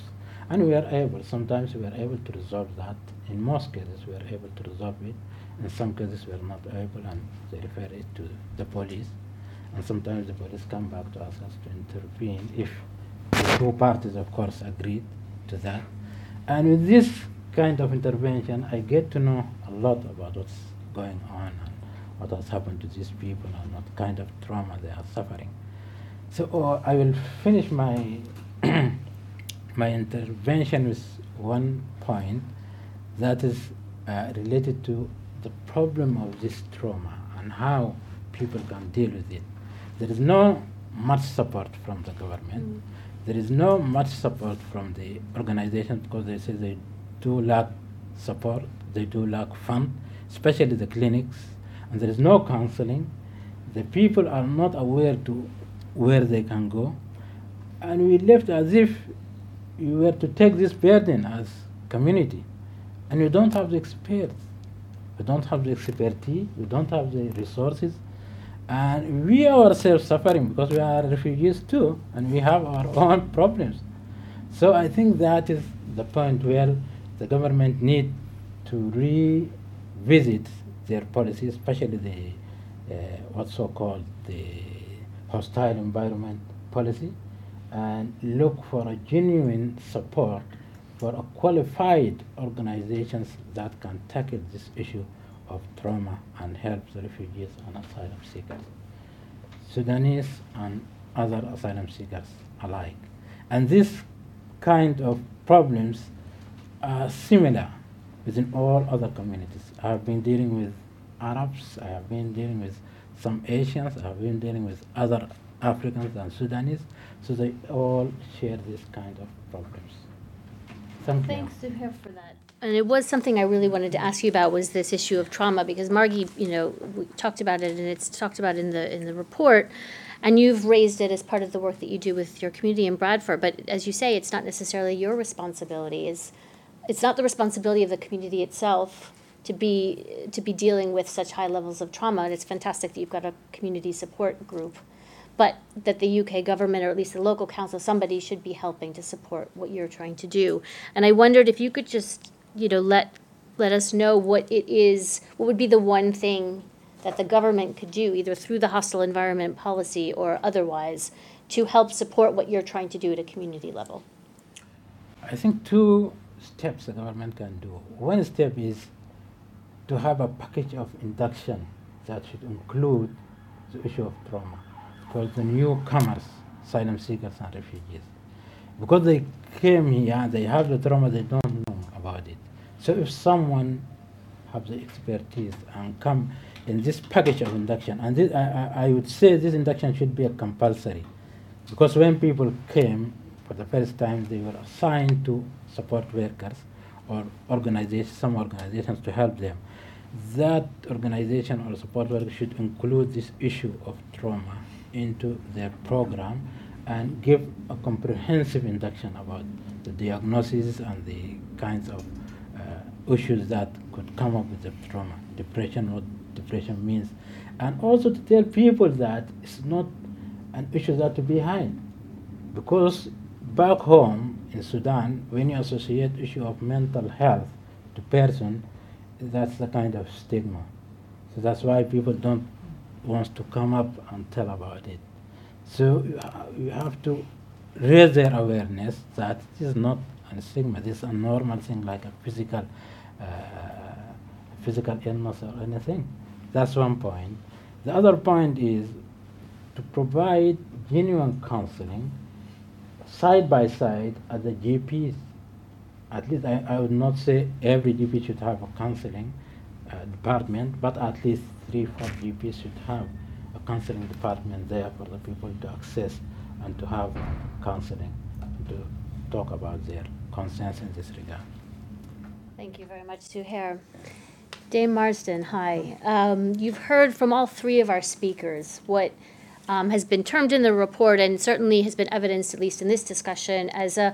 and we are able, sometimes we are able to resolve that. In most cases, we are able to resolve it. In some cases, we are not able, and they refer it to the police. And sometimes the police come back to us to intervene if the two parties, of course, agreed to that. And with this kind of intervention, I get to know a lot about what's going on and what has happened to these people and what kind of trauma they are suffering. So uh, I will finish my (clears throat) my intervention with one point that is uh, related to the problem of this trauma and how people can deal with it. There is no much support from the government. Mm. There is no much support from the organization because they say they do lack support, they do lack fund, especially the clinics, and there is no counseling. The people are not aware to where they can go, and we left as if you were to take this burden as community, and you don't have the experts, you don't have the expertise, you don't have the resources, and we ourselves suffering because we are refugees too, and we have our (laughs) own problems. So I think that is the point where the government need to revisit their policy, especially the uh, what's so called the hostile environment policy, and look for a genuine support for a qualified organizations that can tackle this issue of trauma and help the refugees and asylum seekers, Sudanese and other asylum seekers alike. And this kind of problems are similar within all other communities. I have been dealing with Arabs, I have been dealing with some Asians, I have been dealing with other Africans and Sudanese, so they all share this kind of problems. Thank Thanks to for that. And it was something I really wanted to ask you about was this issue of trauma because Margie, you know, we talked about it and it's talked about in the in the report, and you've raised it as part of the work that you do with your community in Bradford. But as you say, it's not necessarily your responsibility. Is it's not the responsibility of the community itself to be to be dealing with such high levels of trauma. And it's fantastic that you've got a community support group but that the UK government, or at least the local council, somebody should be helping to support what you're trying to do. And I wondered if you could just, you know, let let us know what it is, what would be the one thing that the government could do, either through the hostile environment policy or otherwise, to help support what you're trying to do at a community level. I think two steps the government can do. One step is to have a package of induction that should include the issue of trauma for the newcomers, asylum seekers and refugees. Because they came here, they have the trauma, they don't know about it. So if someone has the expertise and come in this package of induction, and this, I, I would say this induction should be a compulsory, because when people came for the first time, they were assigned to support workers or organizations, some organizations to help them. That organization or support worker should include this issue of trauma into their program and give a comprehensive induction about the diagnosis and the kinds of uh, issues that could come up with the trauma, depression, what depression means, and also to tell people that it's not an issue that to be behind, because back home in Sudan, when you associate issue of mental health to person, that's the kind of stigma. So that's why people don't wants to come up and tell about it. So you have to raise their awareness that it is not a stigma. This is a normal thing like a physical, uh, physical illness or anything. That's one point. The other point is to provide genuine counseling side by side at the GPs. At least I, I would not say every GP should have a counseling uh, department, but at least three, four GPs should have a counseling department there for the people to access and to have counseling to talk about their concerns in this regard. Thank you very much, Suhair. Dame Marsden, hi. Um, you've heard from all three of our speakers what um, has been termed in the report and certainly has been evidenced, at least in this discussion, as a,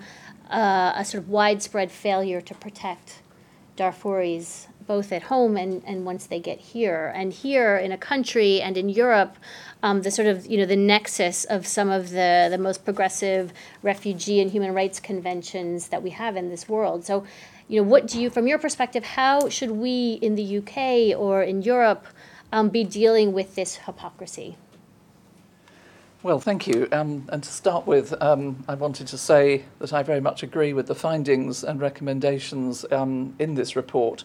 uh, a sort of widespread failure to protect Darfuris both at home and, and once they get here. And here in a country and in Europe, um, the sort of you know the nexus of some of the the most progressive refugee and human rights conventions that we have in this world. So, you know, what do you, from your perspective, how should we in the UK or in Europe um, be dealing with this hypocrisy? Well, thank you. Um, and to start with, um, I wanted to say that I very much agree with the findings and recommendations um, in this report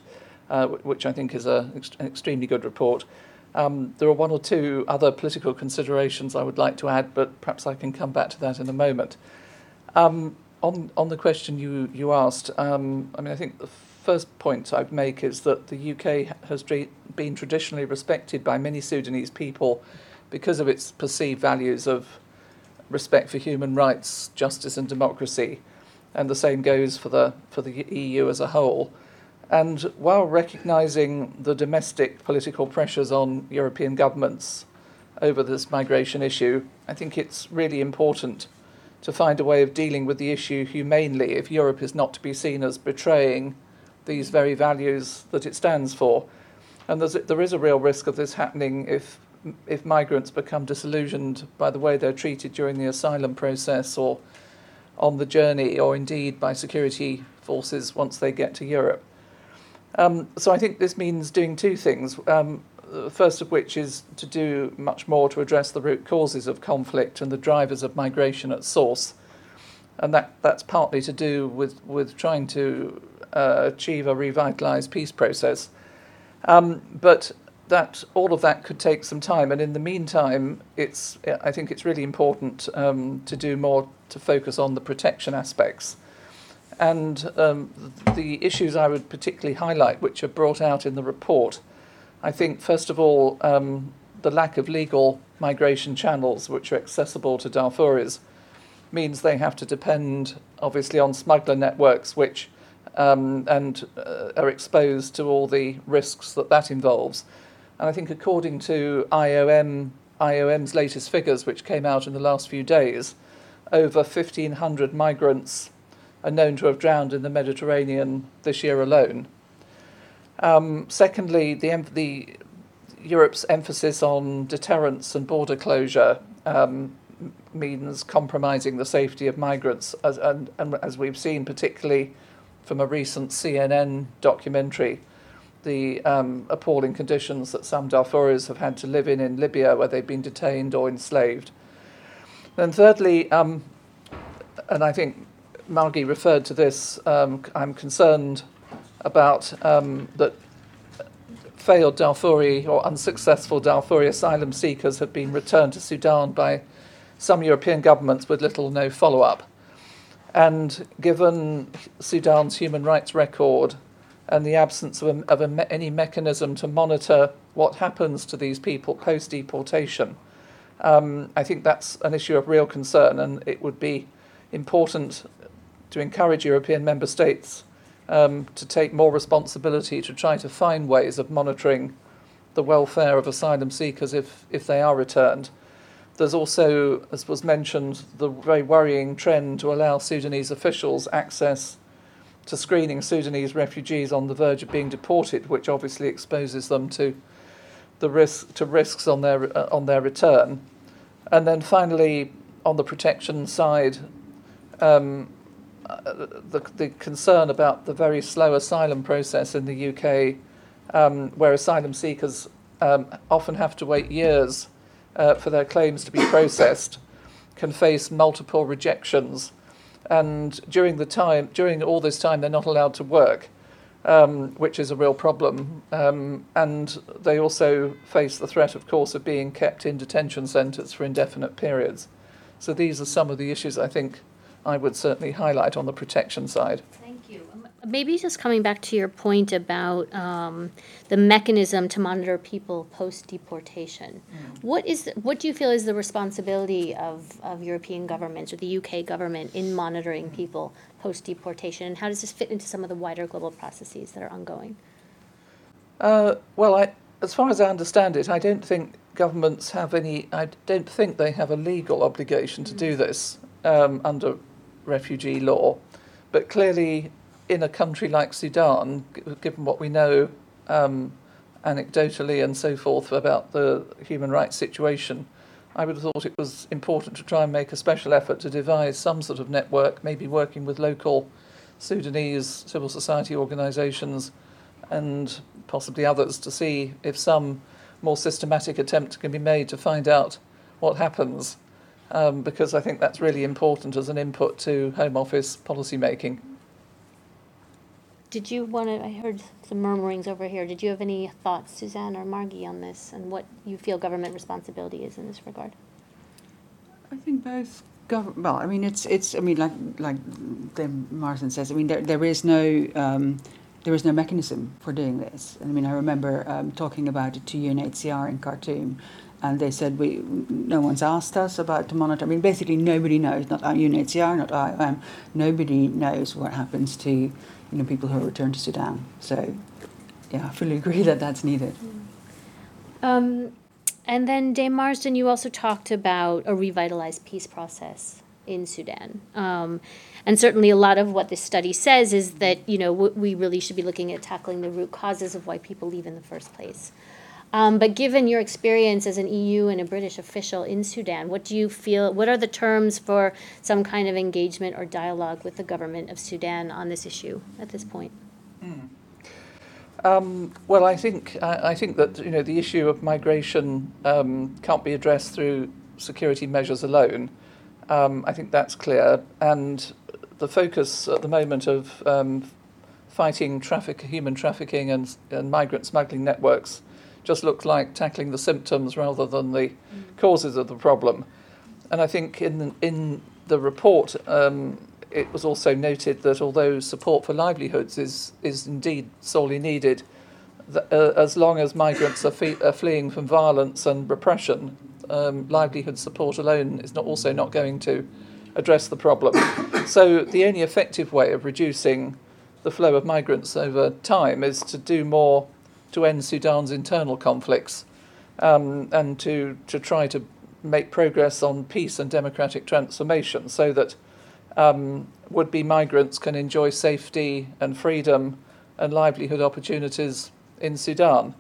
uh, which I think is a, an extremely good report. Um, there are one or two other political considerations I would like to add, but perhaps I can come back to that in a moment. Um, on, on the question you, you asked, um, I mean, I think the first point I'd make is that the UK has been traditionally respected by many Sudanese people because of its perceived values of respect for human rights, justice, and democracy. And the same goes for the, for the EU as a whole. And while recognising the domestic political pressures on European governments over this migration issue, I think it's really important to find a way of dealing with the issue humanely if Europe is not to be seen as betraying these very values that it stands for. And there is a real risk of this happening if, if migrants become disillusioned by the way they're treated during the asylum process or on the journey, or indeed by security forces once they get to Europe. Um, so I think this means doing two things. Um, first of which is to do much more to address the root causes of conflict and the drivers of migration at source. And that, that's partly to do with, with trying to uh, achieve a revitalised peace process. Um, but that all of that could take some time, and in the meantime, it's I think it's really important um, to do more to focus on the protection aspects. And um, the issues I would particularly highlight, which are brought out in the report, I think, first of all, um, the lack of legal migration channels which are accessible to Darfuris means they have to depend, obviously, on smuggler networks which um, and uh, are exposed to all the risks that that involves. And I think, according to IOM, IOM's latest figures, which came out in the last few days, over 1,500 migrants are known to have drowned in the Mediterranean this year alone. Um, secondly, the, the Europe's emphasis on deterrence and border closure um, means compromising the safety of migrants, as, and, and as we've seen, particularly from a recent CNN documentary, the um, appalling conditions that some Darfuris have had to live in in Libya, where they've been detained or enslaved. Then, thirdly, um, and I think Margie referred to this, um, I'm concerned about um, that failed Darfuri or unsuccessful Darfuri asylum seekers have been returned to Sudan by some European governments with little or no follow up. And given Sudan's human rights record and the absence of, a, of a, any mechanism to monitor what happens to these people post deportation, um, I think that's an issue of real concern, and it would be important to encourage European member states um, to take more responsibility to try to find ways of monitoring the welfare of asylum seekers if, if they are returned. There's also, as was mentioned, the very worrying trend to allow Sudanese officials access to screening Sudanese refugees on the verge of being deported, which obviously exposes them to the risk to risks on their uh, on their return. And then finally, on the protection side, um, the, the concern about the very slow asylum process in the UK, um, where asylum seekers um, often have to wait years uh, for their claims to be processed, can face multiple rejections, and during the time, during all this time, they're not allowed to work, um, which is a real problem. Um, and they also face the threat, of course, of being kept in detention centres for indefinite periods. So these are some of the issues I think I would certainly highlight on the protection side. Thank you. Um, maybe just coming back to your point about um, the mechanism to monitor people post deportation. Mm. What is what do you feel is the responsibility of, of European governments or the UK government in monitoring people post deportation, and how does this fit into some of the wider global processes that are ongoing? Uh, well, I, as far as I understand it, I don't think governments have any. I don't think they have a legal obligation to mm. do this um, under refugee law. But clearly, in a country like Sudan, given what we know um, anecdotally and so forth about the human rights situation, I would have thought it was important to try and make a special effort to devise some sort of network, maybe working with local Sudanese civil society organisations and possibly others to see if some more systematic attempt can be made to find out what happens um, because I think that's really important as an input to Home Office policy making. Did you want to? I heard some murmurings over here. Did you have any thoughts, Susanne or Margie, on this and what you feel government responsibility is in this regard? I think both government. Well, I mean, it's it's. I mean, like like then Martin says. I mean, there there is no. Um, there is no mechanism for doing this. I mean, I remember um, talking about it to UNHCR in Khartoum, and they said we no one's asked us about to monitor. I mean, basically nobody knows, not UNHCR, not IOM, nobody knows what happens to you know people who are returned to Sudan. So, yeah, I fully (laughs) agree that that's needed. Um, and then, Dame Marsden, you also talked about a revitalized peace process in Sudan. Um, and certainly, a lot of what this study says is that you know we really should be looking at tackling the root causes of why people leave in the first place. Um, but given your experience as an EU and a British official in Sudan, what do you feel? What are the terms for some kind of engagement or dialogue with the government of Sudan on this issue at this point? Mm. Um, well, I think I, I, think that you know the issue of migration um, can't be addressed through security measures alone. Um, I think that's clear, and the focus at the moment of um, fighting traffic, human trafficking, and, and migrant smuggling networks just looks like tackling the symptoms rather than the mm. causes of the problem. And I think in in the report, um, it was also noted that although support for livelihoods is, is indeed sorely needed, that, uh, as long as migrants are, fe- are, fleeing from violence and repression, um, livelihood support alone is not also not going to address the problem. (coughs) so the only effective way of reducing the flow of migrants over time is to do more to end Sudan's internal conflicts um, and to, to try to make progress on peace and democratic transformation so that um, would be migrants can enjoy safety and freedom and livelihood opportunities in Sudan.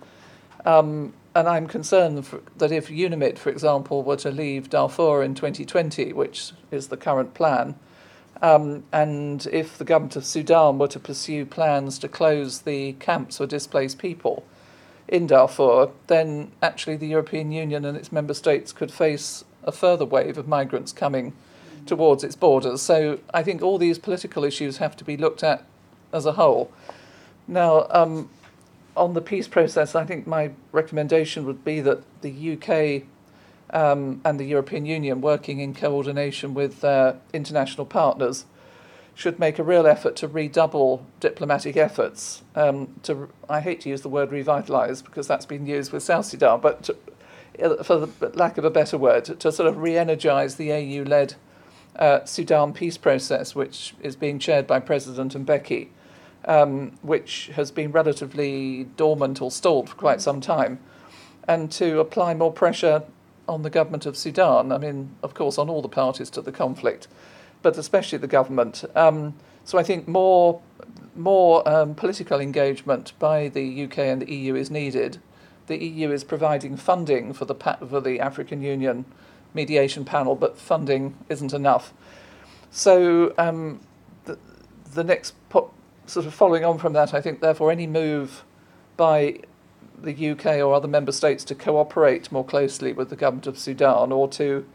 Um, and I'm concerned for, that if UNAMID, for example, were to leave Darfur in 2020, which is the current plan, um, and if the government of Sudan were to pursue plans to close the camps for displaced people in Darfur, then actually the European Union and its member states could face a further wave of migrants coming towards its borders. So I think all these political issues have to be looked at as a whole. Now, um, on the peace process, I think my recommendation would be that the UK um, and the European Union, working in coordination with their international partners, should make a real effort to redouble diplomatic efforts. Um, to I hate to use the word revitalise because that's been used with South Sudan, but to, for the lack of a better word, to sort of re-energise the AU-led uh, Sudan peace process, which is being chaired by President Mbeki, um, which has been relatively dormant or stalled for quite some time, and to apply more pressure on the government of Sudan. I mean, of course, on all the parties to the conflict, but especially the government. Um, so I think more more um, political engagement by the UK and the EU is needed. The EU is providing funding for the for the African Union mediation panel, but funding isn't enough. So um, the, the next po- sort of following on from that, I think therefore any move by the UK or other member states to cooperate more closely with the government of Sudan or to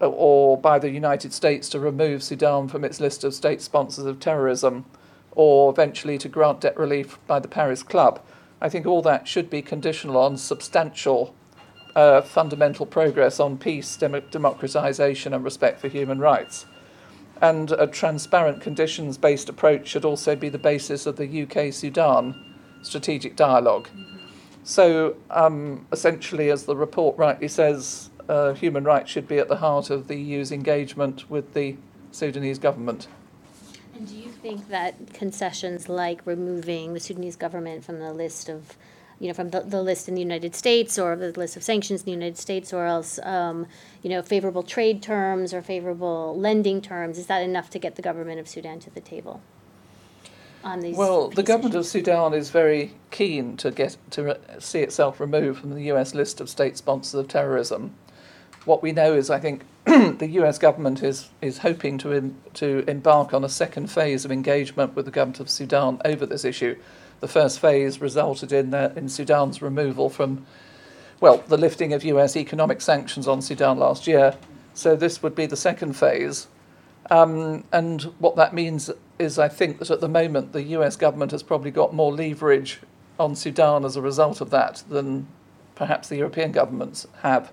or by the United States to remove Sudan from its list of state sponsors of terrorism or eventually to grant debt relief by the Paris Club. I think all that should be conditional on substantial uh, fundamental progress on peace, dem- democratization, and respect for human rights. And a transparent conditions based approach should also be the basis of the UK Sudan strategic dialogue. So, um, essentially, as the report rightly says, uh, human rights should be at the heart of the EU's engagement with the Sudanese government. And do you think that concessions like removing the Sudanese government from the list of you know, from the, the list in the United States or the list of sanctions in the United States, or else, um, you know, favorable trade terms or favorable lending terms. Is that enough to get the government of Sudan to the table? On these well, the government of Sudan is very keen to get to re- see itself removed from the U.S. list of state sponsors of terrorism. What we know is, I think, (clears throat) the U.S. government is is hoping to in, to embark on a second phase of engagement with the government of Sudan over this issue the first phase resulted in, in Sudan's removal from, well, the lifting of US economic sanctions on Sudan last year. So this would be the second phase. Um, and what that means is, I think that at the moment the US government has probably got more leverage on Sudan as a result of that than perhaps the European governments have.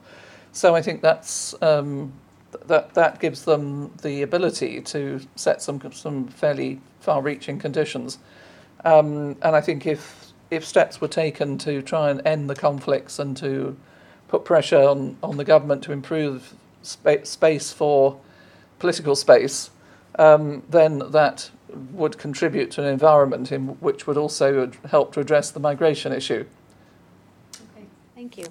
So I think that's um, that that gives them the ability to set some some fairly far-reaching conditions. Um, and I think if if steps were taken to try and end the conflicts and to put pressure on, on the government to improve spa- space for political space, um, then that would contribute to an environment in which would also help to address the migration issue. Okay, thank you.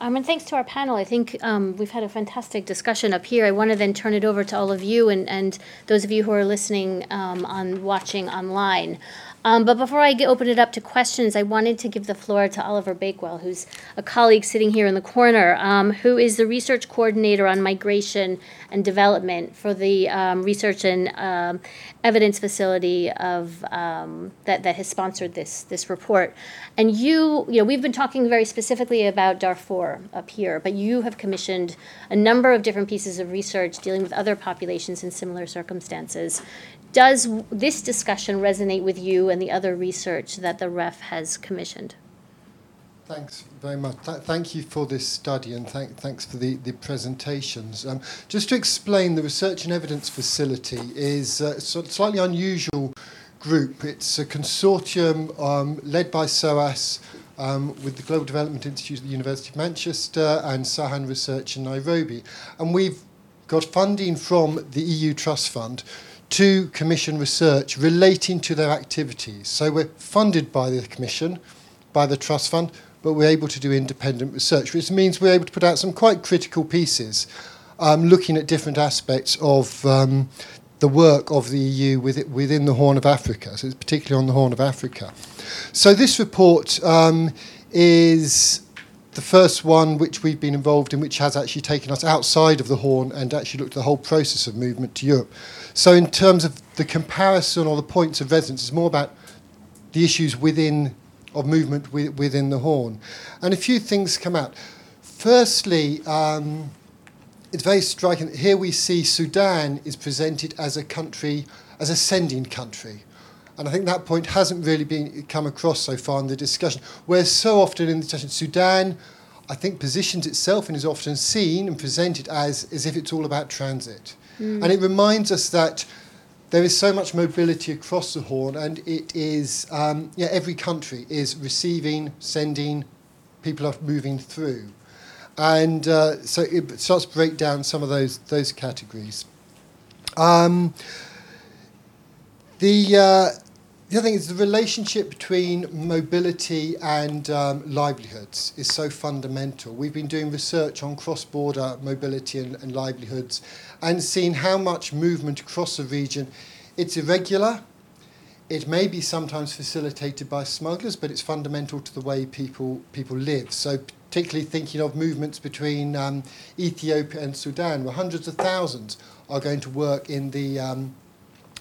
Um, and thanks to our panel. I think um, we've had a fantastic discussion up here. I want to then turn it over to all of you and, and those of you who are listening um, on watching online. Um, but before I open it up to questions, I wanted to give the floor to Oliver Bakewell, who's a colleague sitting here in the corner, um, who is the research coordinator on migration and development for the um, research and um, evidence facility of um, that that has sponsored this this report. And you, you know, we've been talking very specifically about Darfur up here, but you have commissioned a number of different pieces of research dealing with other populations in similar circumstances. Does this discussion resonate with you and the other research that the REF has commissioned? Thanks very much. Th- thank you for this study and thank- thanks for the, the presentations. Um, just to explain, the Research and Evidence Facility is a slightly unusual group. It's a consortium um, led by SOAS um, with the Global Development Institute at the University of Manchester and Sahan Research in Nairobi. And we've got funding from the EU Trust Fund to commission research relating to their activities. So we're funded by the Commission, by the Trust Fund, but we're able to do independent research, which means we're able to put out some quite critical pieces um, looking at different aspects of um, the work of the EU within the Horn of Africa, so it's particularly on the Horn of Africa. So this report um, is the first one which we've been involved in, which has actually taken us outside of the Horn and actually looked at the whole process of movement to Europe. So, in terms of the comparison or the points of resonance, it's more about the issues within of movement within the Horn, and a few things come out. Firstly, um, it's very striking. That here we see Sudan is presented as a country, as a sending country. And I think that point hasn't really been come across so far in the discussion. Where so often in the discussion, Sudan, I think, positions itself and is often seen and presented as as if it's all about transit. Mm. And it reminds us that there is so much mobility across the Horn, and it is, um, yeah, every country is receiving, sending, people are moving through. And uh, so it starts to break down some of those, those categories. Um, the, uh, the other thing is the relationship between mobility and um, livelihoods is so fundamental. We've been doing research on cross border mobility and, and livelihoods and seen how much movement across the region. It's irregular. It may be sometimes facilitated by smugglers, but it's fundamental to the way people people live. So particularly thinking of movements between um, Ethiopia and Sudan, where hundreds of thousands are going to work in the um,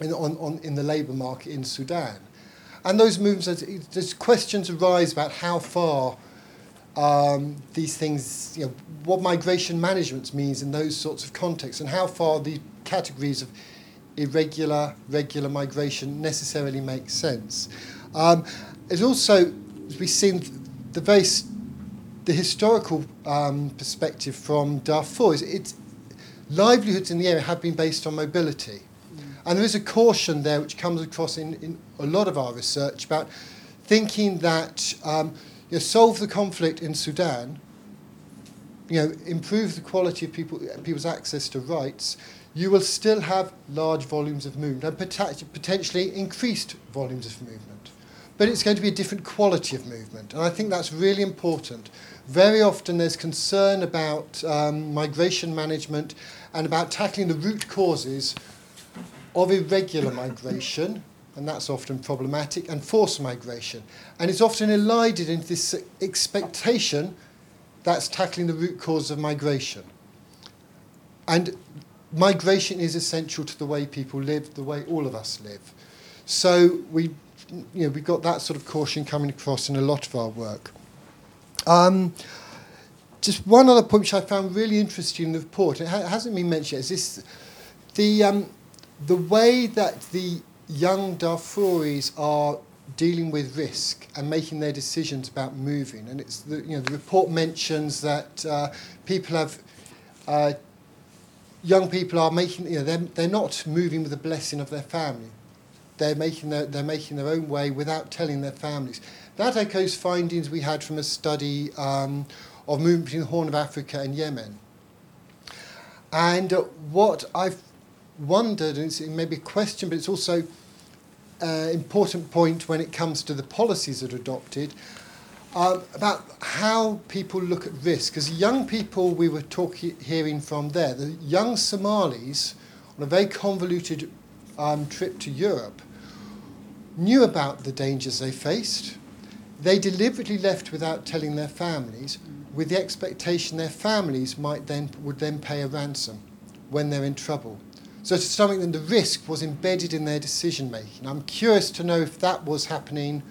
in, on, on, in the labour market in Sudan. And those movements, there's questions arise about how far um, these things, you know, what migration management means in those sorts of contexts, and how far the categories of irregular, regular migration necessarily make sense. Um, it also, we've seen the very the historical um, perspective from Darfur is it's livelihoods in the area have been based on mobility. And there is a caution there which comes across in, in a lot of our research about thinking that um, you solve the conflict in Sudan, you know, improve the quality of people, people's access to rights, you will still have large volumes of movement and potentially increased volumes of movement. But it's going to be a different quality of movement. And I think that's really important. Very often there's concern about um, migration management and about tackling the root causes of irregular migration and that's often problematic, and forced migration. And it's often elided into this expectation that's tackling the root cause of migration. And migration is essential to the way people live, the way all of us live. So we, you know, we've got that sort of caution coming across in a lot of our work. Um, just one other point which I found really interesting in the report, it ha- hasn't been mentioned yet, is this, the, um, the way that the young Darfuris are dealing with risk and making their decisions about moving. And it's the, you know, the report mentions that uh, people have, uh, young people are making, you know, they're, they're not moving with the blessing of their family. They're making their, they're making their own way without telling their families. That echoes findings we had from a study um, of movement between the Horn of Africa and Yemen. And uh, what I've wondered, and it's maybe a question, but it's also an important point when it comes to the policies that are adopted, um, about how people look at risk. As young people we were talking, hearing from there, the young Somalis on a very convoluted um, trip to Europe knew about the dangers they faced. They deliberately left without telling their families, with the expectation their families might then would then pay a ransom when they're in trouble. So to something that the risk was embedded in their decision making. I'm curious to know if that was happening.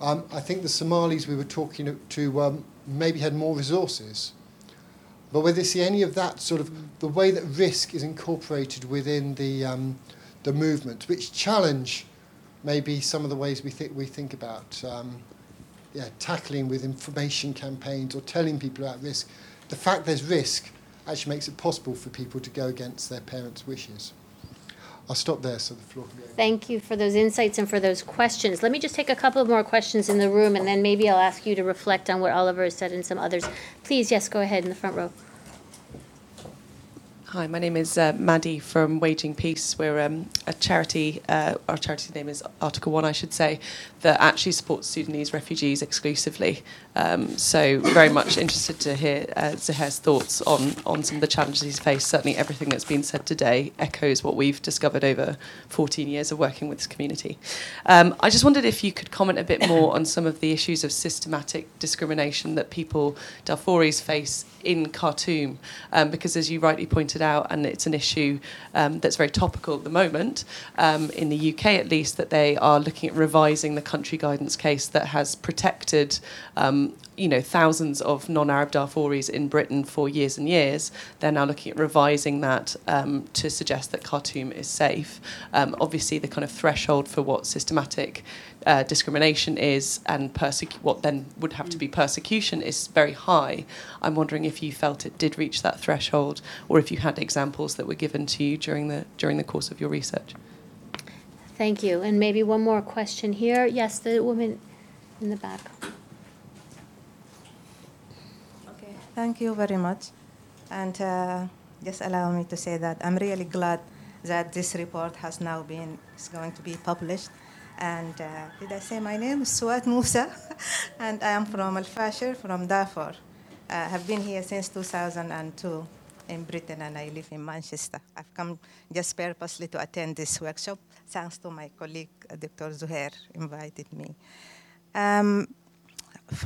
Um, I think the Somalis we were talking to um, maybe had more resources. But whether you see any of that sort of the way that risk is incorporated within the, um, the movement, which challenge maybe some of the ways we think, we think about um, yeah, tackling with information campaigns or telling people about risk. The fact there's risk actually makes it possible for people to go against their parents' wishes. I'll stop there so the floor can go. Thank you for those insights and for those questions. Let me just take a couple of more questions in the room, and then maybe I'll ask you to reflect on what Oliver has said and some others. Please, yes, go ahead in the front row. Hi, my name is uh, Maddie from Waging Peace. We're um, a charity, uh, our charity name is Article 1, I should say, that actually supports Sudanese refugees exclusively. Um, so, very much interested to hear uh, Zaher's thoughts on, on some of the challenges he's faced. Certainly, everything that's been said today echoes what we've discovered over 14 years of working with this community. Um, I just wondered if you could comment a bit more on some of the issues of systematic discrimination that people, Darfuris, face in Khartoum, um, because as you rightly pointed out, and it's an issue um, that's very topical at the moment, um, in the UK at least, that they are looking at revising the country guidance case that has protected um, you know, thousands of non-Arab Darfuris in Britain for years and years. They're now looking at revising that um, to suggest that Khartoum is safe. Um, obviously, the kind of threshold for what systematic uh, discrimination is and persecu- what then would have to be persecution is very high. I'm wondering if you felt it did reach that threshold, or if you had examples that were given to you during the during the course of your research. Thank you. And maybe one more question here. Yes, the woman in the back. Okay, thank you very much. And uh, just allow me to say that I'm really glad that this report has now been, is going to be published. And uh, did I say my name? Suat Musa. (laughs) and I am from Al Fashir, from Darfur. I uh, have been here since 2002 in Britain and I live in Manchester. I've come just purposely to attend this workshop, thanks to my colleague, uh, Dr. Zuhair, invited me. Um,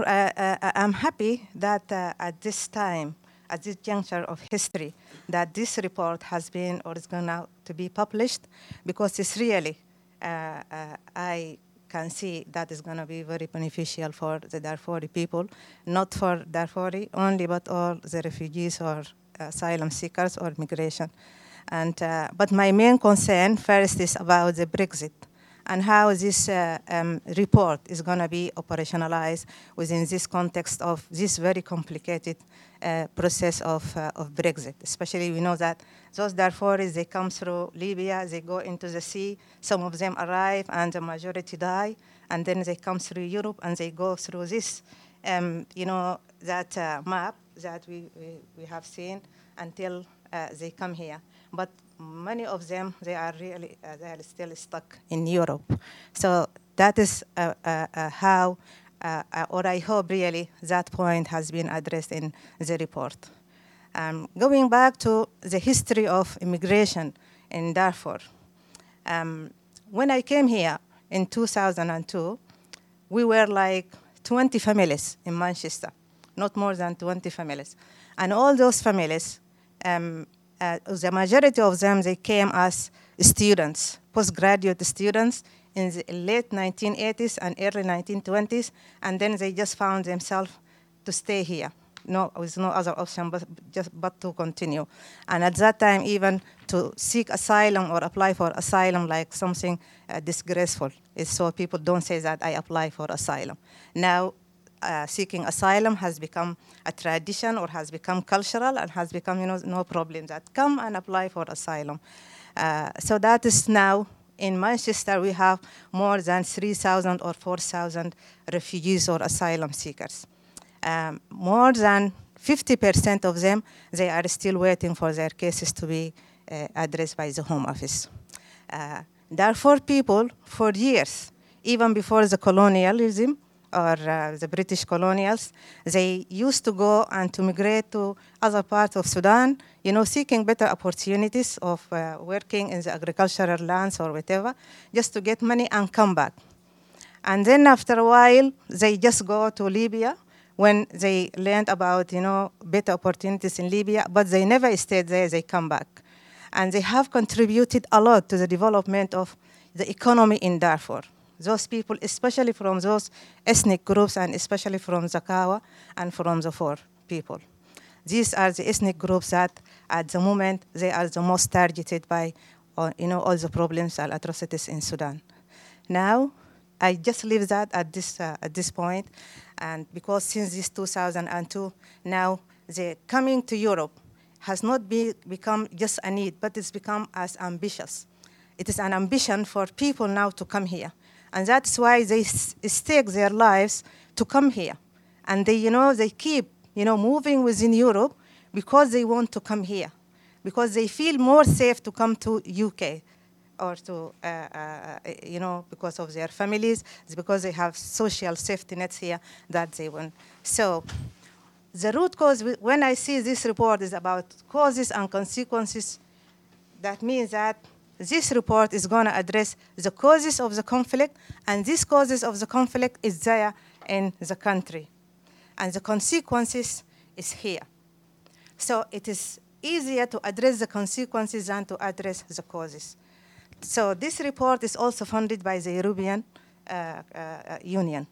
uh, uh, I'm happy that uh, at this time, at this juncture of history, that this report has been or is going to be published because it's really, I can see that is going to be very beneficial for the Darfuri people, not for Darfuri only, but all the refugees or asylum seekers or migration. And, uh, but my main concern first is about the Brexit and how this uh, um, report is going to be operationalized within this context of this very complicated uh, process of, uh, of Brexit. Especially, we know that those Darfuris, they come through Libya, they go into the sea, some of them arrive, and the majority die, and then they come through Europe, and they go through this, um, you know, that uh, map that we, we, we, have seen until uh, they come here. But many of them they are really uh, they are still stuck in Europe. So that is uh, uh, how, uh, uh, or I hope really that point has been addressed in the report. Um, going back to the history of immigration in Darfur, um, when I came here in 2002, we were like 20 families in Manchester, not more than 20 families. And all those families, um, uh, the majority of them, they came as students, postgraduate students in the late 1980s and early 1920s, and then they just found themselves to stay here. No, with no other option but just but to continue. And at that time, even to seek asylum or apply for asylum like something uh, disgraceful. So people don't say that I apply for asylum. Now uh, seeking asylum has become a tradition or has become cultural and has become, you know, no problem that come and apply for asylum. Uh, so that is now in Manchester, we have more than 3,000 or 4,000 refugees or asylum seekers. Um, more than 50% of them, they are still waiting for their cases to be uh, addressed by the Home Office. Uh, Darfur people, for years, even before the colonialism or uh, the British colonials, they used to go and to migrate to other parts of Sudan, you know, seeking better opportunities of uh, working in the agricultural lands or whatever, just to get money and come back. And then after a while, they just go to Libya when they learned about, you know, better opportunities in Libya, but they never stayed there, they come back. And they have contributed a lot to the development of the economy in Darfur. Those people, especially from those ethnic groups and especially from Zaghawa and from the Fur people. These are the ethnic groups that at the moment they are the most targeted by uh, you know, all the problems and atrocities in Sudan. Now, I just leave that at this, uh, at this point, and because since this 2002, now the coming to Europe has not be, become just a need, but it's become as ambitious. It is an ambition for people now to come here. And that's why they stake their lives to come here. And they, you know, they keep, you know, moving within Europe because they want to come here, because they feel more safe to come to UK or to, uh, uh, you know, because of their families, it's because they have social safety nets here that they want. So the root cause, when I see this report is about causes and consequences, that means that this report is going to address the causes of the conflict, and these causes of the conflict is there in the country. And the consequences is here. So it is easier to address the consequences than to address the causes. So this report is also funded by the European uh, uh, Union.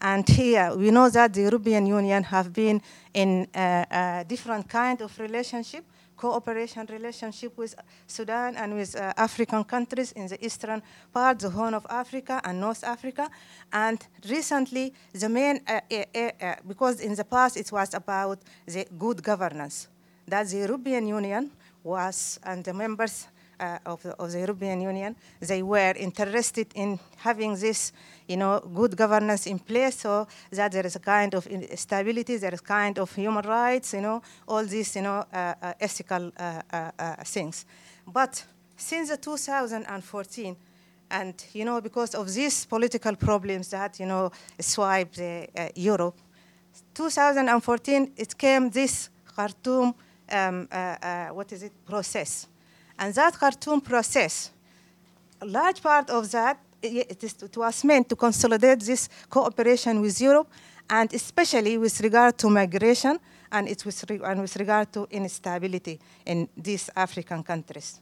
And here we know that the European Union have been in a different kind of relationship cooperation relationship with Sudan and with uh, African countries in the eastern part, the Horn of Africa and North Africa. And recently, the main, uh, uh, because in the past it was about the good governance, that the European Union was, and the members uh, of, the, of, the, European Union, they were interested in having this, you know, good governance in place so that there is a kind of stability, there is kind of human rights, you know, all these, you know, uh, uh, ethical uh, uh, uh, things. But since 2014, and, you know, because of these political problems that, you know, swiped Europe, 2014, it came this Khartoum, um, what is it, process and that Khartoum process, a large part of that, it, is, it was meant to consolidate this cooperation with Europe, and especially with regard to migration and, it with, and with regard to instability in these African countries.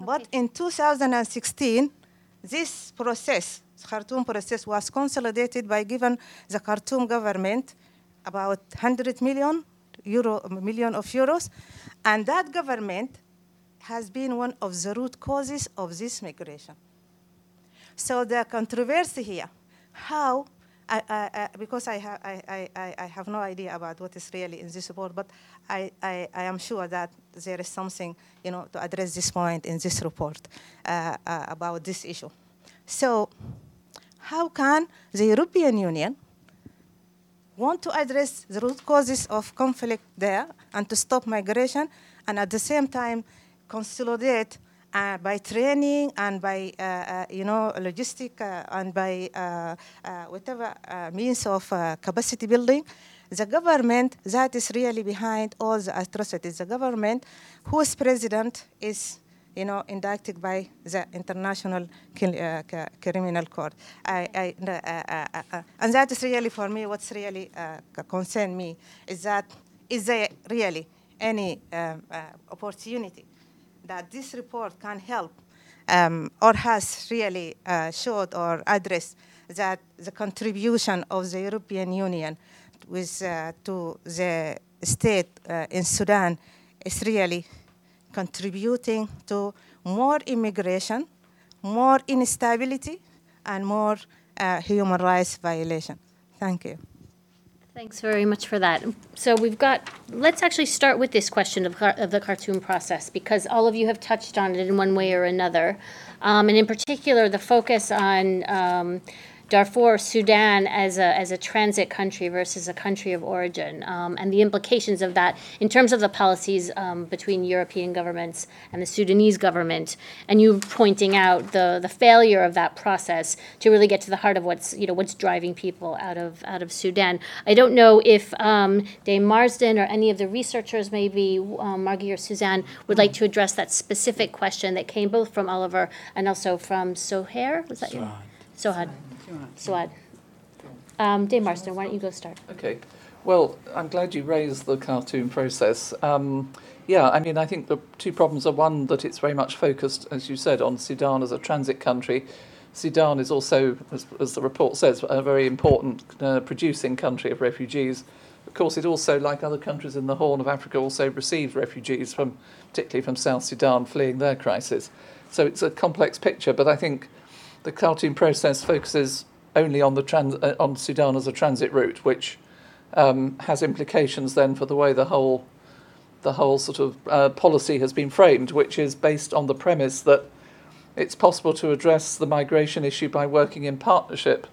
Okay. But in 2016, this process, the Khartoum process, was consolidated by giving the Khartoum government about 100 million euro, million of euros, and that government has been one of the root causes of this migration. So the controversy here, how, I, I, because I, ha I, I, have no idea about what is really in this report, but I, I, am sure that there is something, you know, to address this point in this report uh, uh, about this issue. So how can the European Union want to address the root causes of conflict there and to stop migration, and at the same time consolidate uh, by training and by uh, uh, you know logistic uh, and by uh, uh, whatever means of capacity building. The government that is really behind all the atrocities. The government whose president is you know indicted by the international criminal court. I, I, and that is really for me what's really concern me is that is there really any um, opportunity that this report can help um, or has really uh, showed or addressed that the contribution of the European Union with, uh, to the state uh, in Sudan is really contributing to more immigration, more instability, and more uh, human rights violation. Thank you. Thanks very much for that. So we've got, let's actually start with this question of, of the Khartoum process because all of you have touched on it in one way or another. Um, and in particular, the focus on um, Darfur, Sudan as a, as a transit country versus a country of origin, um, and the implications of that in terms of the policies um, between European governments and the Sudanese government, and you pointing out the, the failure of that process to really get to the heart of what's you know what's driving people out of out of Sudan. I don't know if um, Dame Marsden or any of the researchers, maybe um, Margie or Susanne, would like to address that specific question that came both from Oliver and also from Sohair. Was that you? Sohad. Suad. Um, Dame Marsden, why don't you go start? Okay. Well, I'm glad you raised the Khartoum process. Um, yeah, I mean, I think the two problems are one, that it's very much focused, as you said, on Sudan as a transit country. Sudan is also, as, as the report says, a very important uh, producing country of refugees. Of course, it also, like other countries in the Horn of Africa, also receives refugees from, particularly from South Sudan, fleeing their crisis. So it's a complex picture, but I think the Khartoum process focuses only on the trans- uh, on Sudan as a transit route, which um, has implications then for the way the whole the whole sort of uh, policy has been framed, which is based on the premise that it's possible to address the migration issue by working in partnership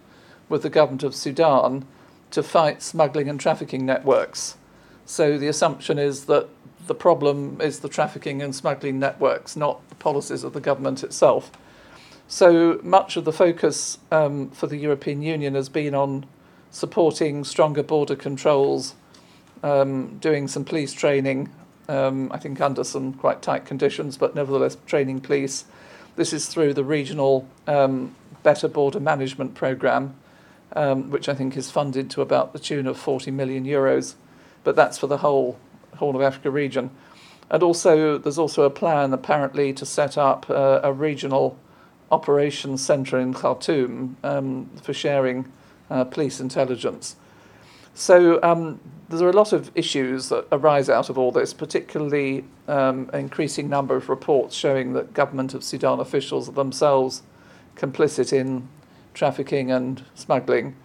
with the government of Sudan to fight smuggling and trafficking networks. So the assumption is that the problem is the trafficking and smuggling networks, not the policies of the government itself. So much of the focus um, for the European Union has been on supporting stronger border controls, um, doing some police training, um, I think under some quite tight conditions, but nevertheless training police. This is through the regional um, Better Border Management Programme, um, which I think is funded to about the tune of 40 million euros, but that's for the whole Horn of Africa region. And also, there's also a plan apparently to set up uh, a regional operations centre in Khartoum um, for sharing uh, police intelligence. So um, there are a lot of issues that arise out of all this, particularly um, an increasing number of reports showing that government of Sudan officials are themselves complicit in trafficking and smuggling.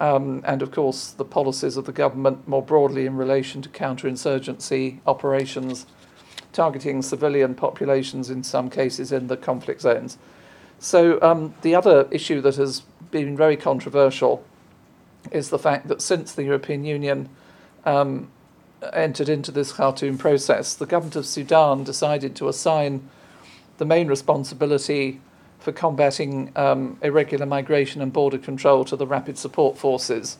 Um, and of course, the policies of the government more broadly in relation to counterinsurgency operations, targeting civilian populations in some cases in the conflict zones. So um, the other issue that has been very controversial is the fact that since the European Union um, entered into this Khartoum process, the government of Sudan decided to assign the main responsibility for combating um, irregular migration and border control to the Rapid Support Forces,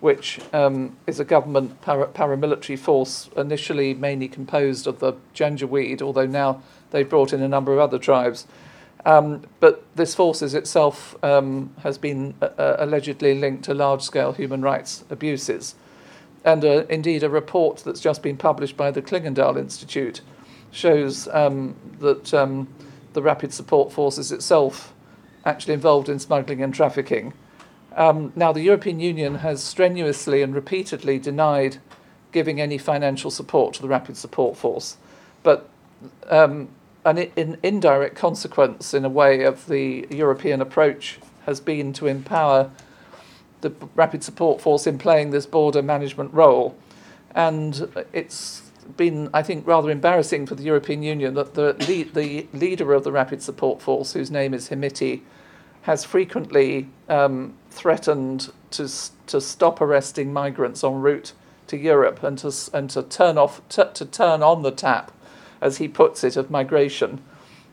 which um, is a government para- paramilitary force initially mainly composed of the Janjaweed, although now they've brought in a number of other tribes. Um, but this forces itself um, has been uh, uh, allegedly linked to large scale human rights abuses. And uh, indeed, a report that's just been published by the Clingendael Institute shows um, that um, the Rapid Support Forces itself actually involved in smuggling and trafficking. Um, now, the European Union has strenuously and repeatedly denied giving any financial support to the Rapid Support Force. But um, an in, indirect consequence, in a way, of the European approach has been to empower the Rapid Support Force in playing this border management role. And it's been, I think, rather embarrassing for the European Union that the, the leader of the Rapid Support Force, whose name is Hemeti, has frequently um, threatened to, to stop arresting migrants en route to Europe and to, and to, turn, off, to turn on the tap as he puts it, of migration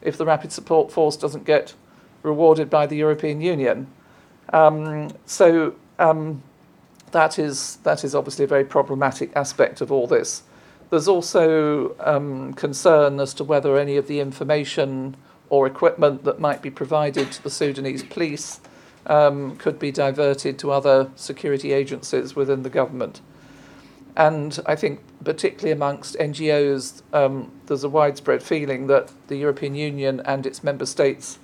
if the Rapid Support Force doesn't get rewarded by the European Union. Um, so um, that is that is obviously a very problematic aspect of all this. There's also um, concern as to whether any of the information or equipment that might be provided to the Sudanese police um, could be diverted to other security agencies within the government. And I think, particularly amongst NGOs, um, there's a widespread feeling that the European Union and its member states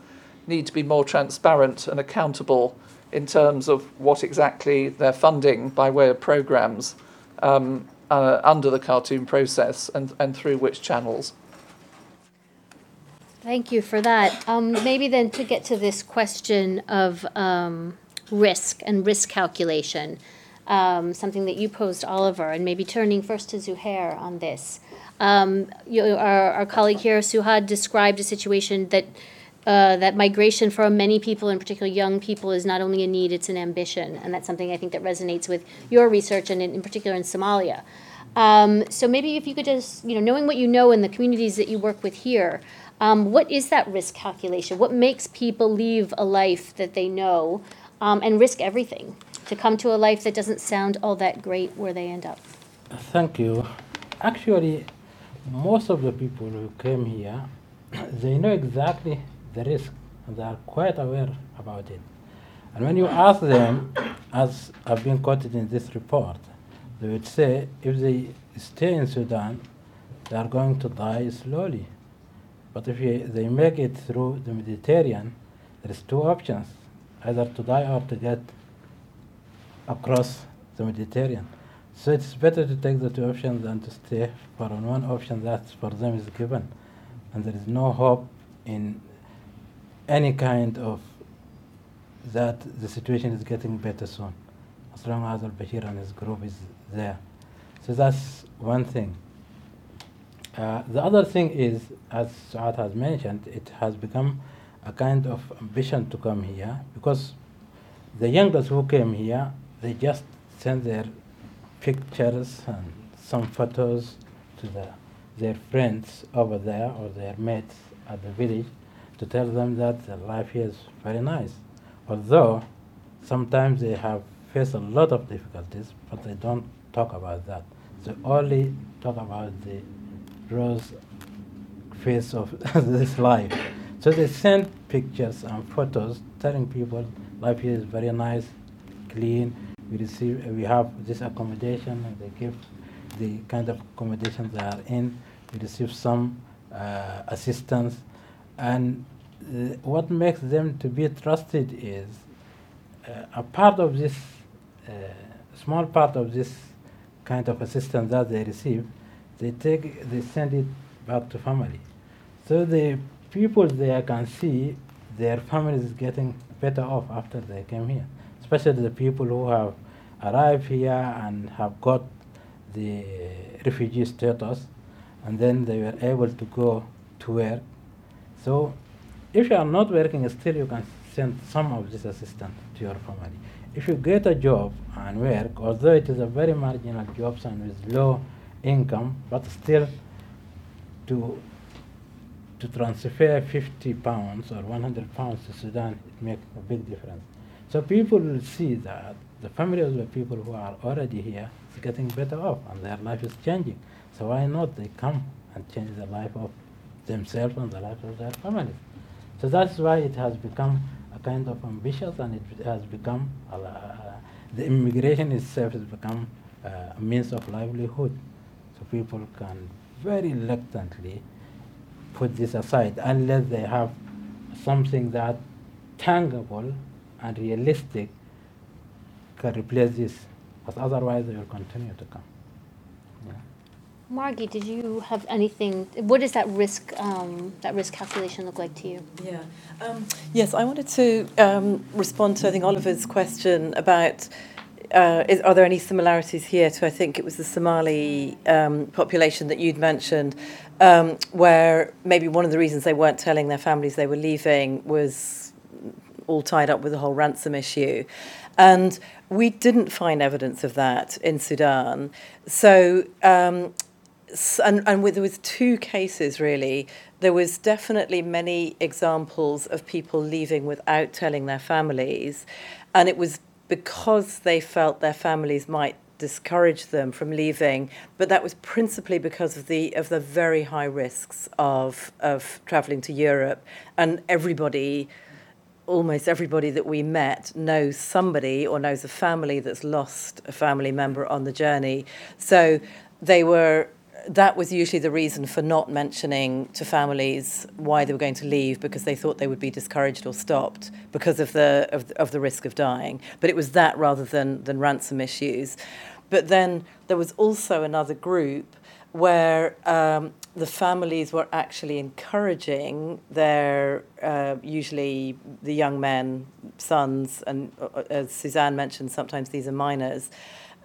need to be more transparent and accountable in terms of what exactly they're funding by way of programs um, uh, under the Khartoum process and, and through which channels. Thank you for that. Um, maybe then to get to this question of um, risk and risk calculation um, something that you posed, Oliver, and maybe turning first to Zuhair on this. Um, you, our, our colleague here, Suhad, described a situation that uh, that migration for many people, in particular young people, is not only a need, it's an ambition. And that's something I think that resonates with your research and in, in particular in Somalia. Um, so maybe if you could just, you know, knowing what you know in the communities that you work with here, um, what is that risk calculation? What makes people leave a life that they know um, and risk everything to come to a life that doesn't sound all that great where they end up? Thank you. Actually, most of the people who came here, (clears throat) they know exactly the risk they are quite aware about it. And when you ask them, (coughs) as I've been quoted in this report, they would say if they stay in Sudan, they are going to die slowly. But if they make it through the Mediterranean, there is two options, either to die or to get across the Mediterranean. So it's better to take the two options than to stay for one option that for them is given. And there is no hope in any kind of that the situation is getting better soon, as long as al-Bashir and his group is there. So that's one thing. Uh, the other thing is, as Saad has mentioned, it has become a kind of ambition to come here because the youngest who came here, they just send their pictures and some photos to the, their friends over there or their mates at the village to tell them that the life here is very nice. Although sometimes they have faced a lot of difficulties, but they don't talk about that. They only talk about the rose face of (laughs) this life. So they send pictures and photos telling people life here is very nice, clean. We receive, we have this accommodation, and they give the kind of accommodation they are in. We receive some uh, assistance, and uh, what makes them to be trusted is uh, a part of this, uh, small part of this kind of assistance that they receive, they take, they send it back to family. So the people there can see their families getting better off after they came here, especially the people who have arrived here and have got the refugee status, and then they were able to go to work. So if you are not working, still you can send some of this assistance to your family. If you get a job and work, although it is a very marginal job and with low income, but still to to transfer 50 pounds or 100 pounds to Sudan, it makes a big difference. So people will see that the family of the people who are already here is getting better off and their life is changing. So why not they come and change the life of themselves and the life of their families? So that's why it has become a kind of ambitious and it has become, uh, the immigration itself has become uh, a means of livelihood. So people can very reluctantly put this aside unless they have something that tangible and realistic can replace this. But otherwise, they will continue to come. Yeah. Margie, did you have anything? What does that risk um, that risk calculation look like to you? Yeah. Um, yes, I wanted to um, respond to I think Oliver's question about. Uh, is, are there any similarities here to I think it was the Somali um, population that you'd mentioned, um, where maybe one of the reasons they weren't telling their families they were leaving was all tied up with the whole ransom issue. And we didn't find evidence of that in Sudan. So, um, and, and with, there was two cases really. There was definitely many examples of people leaving without telling their families, and it was because they felt their families might discourage them from leaving, but that was principally because of the of the very high risks of of traveling to Europe, and everybody. Almost everybody that we met knows somebody or knows a family that's lost a family member on the journey. So they were that was usually the reason for not mentioning to families why they were going to leave because they thought they would be discouraged or stopped because of the of, of the risk of dying. But it was that rather than than ransom issues. But then there was also another group where um, the families were actually encouraging their uh, usually the young men, sons, and uh, as Susanne mentioned, sometimes these are minors.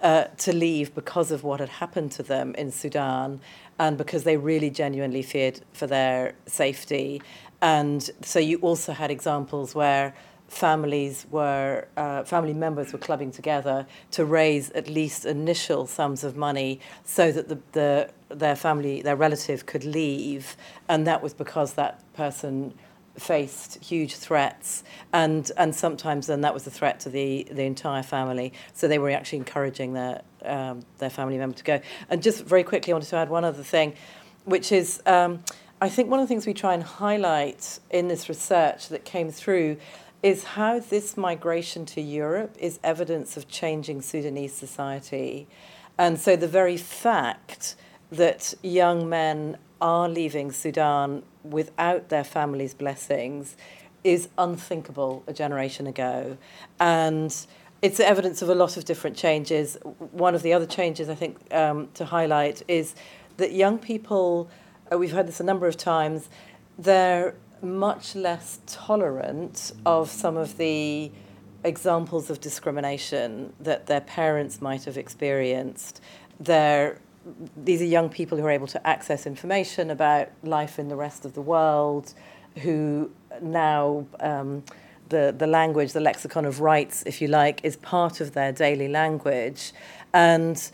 Uh, to leave because of what had happened to them in Sudan, and because they really genuinely feared for their safety. And so you also had examples where families were uh, family members were clubbing together to raise at least initial sums of money so that the, the their family their relative could leave and that was because that person faced huge threats and and sometimes then that was a threat to the the entire family so they were actually encouraging their um, their family member to go and just very quickly I wanted to add one other thing which is um, I think one of the things we try and highlight in this research that came through is how this migration to Europe is evidence of changing Sudanese society. And so the very fact that young men are leaving Sudan without their families' blessings is unthinkable a generation ago. And it's evidence of a lot of different changes. One of the other changes I think um, to highlight is that young people, uh, we've heard this a number of times, they're much less tolerant of some of the examples of discrimination that their parents might have experienced. They're, these are young people who are able to access information about life in the rest of the world, who now um, the, the language, the lexicon of rights, if you like, is part of their daily language. And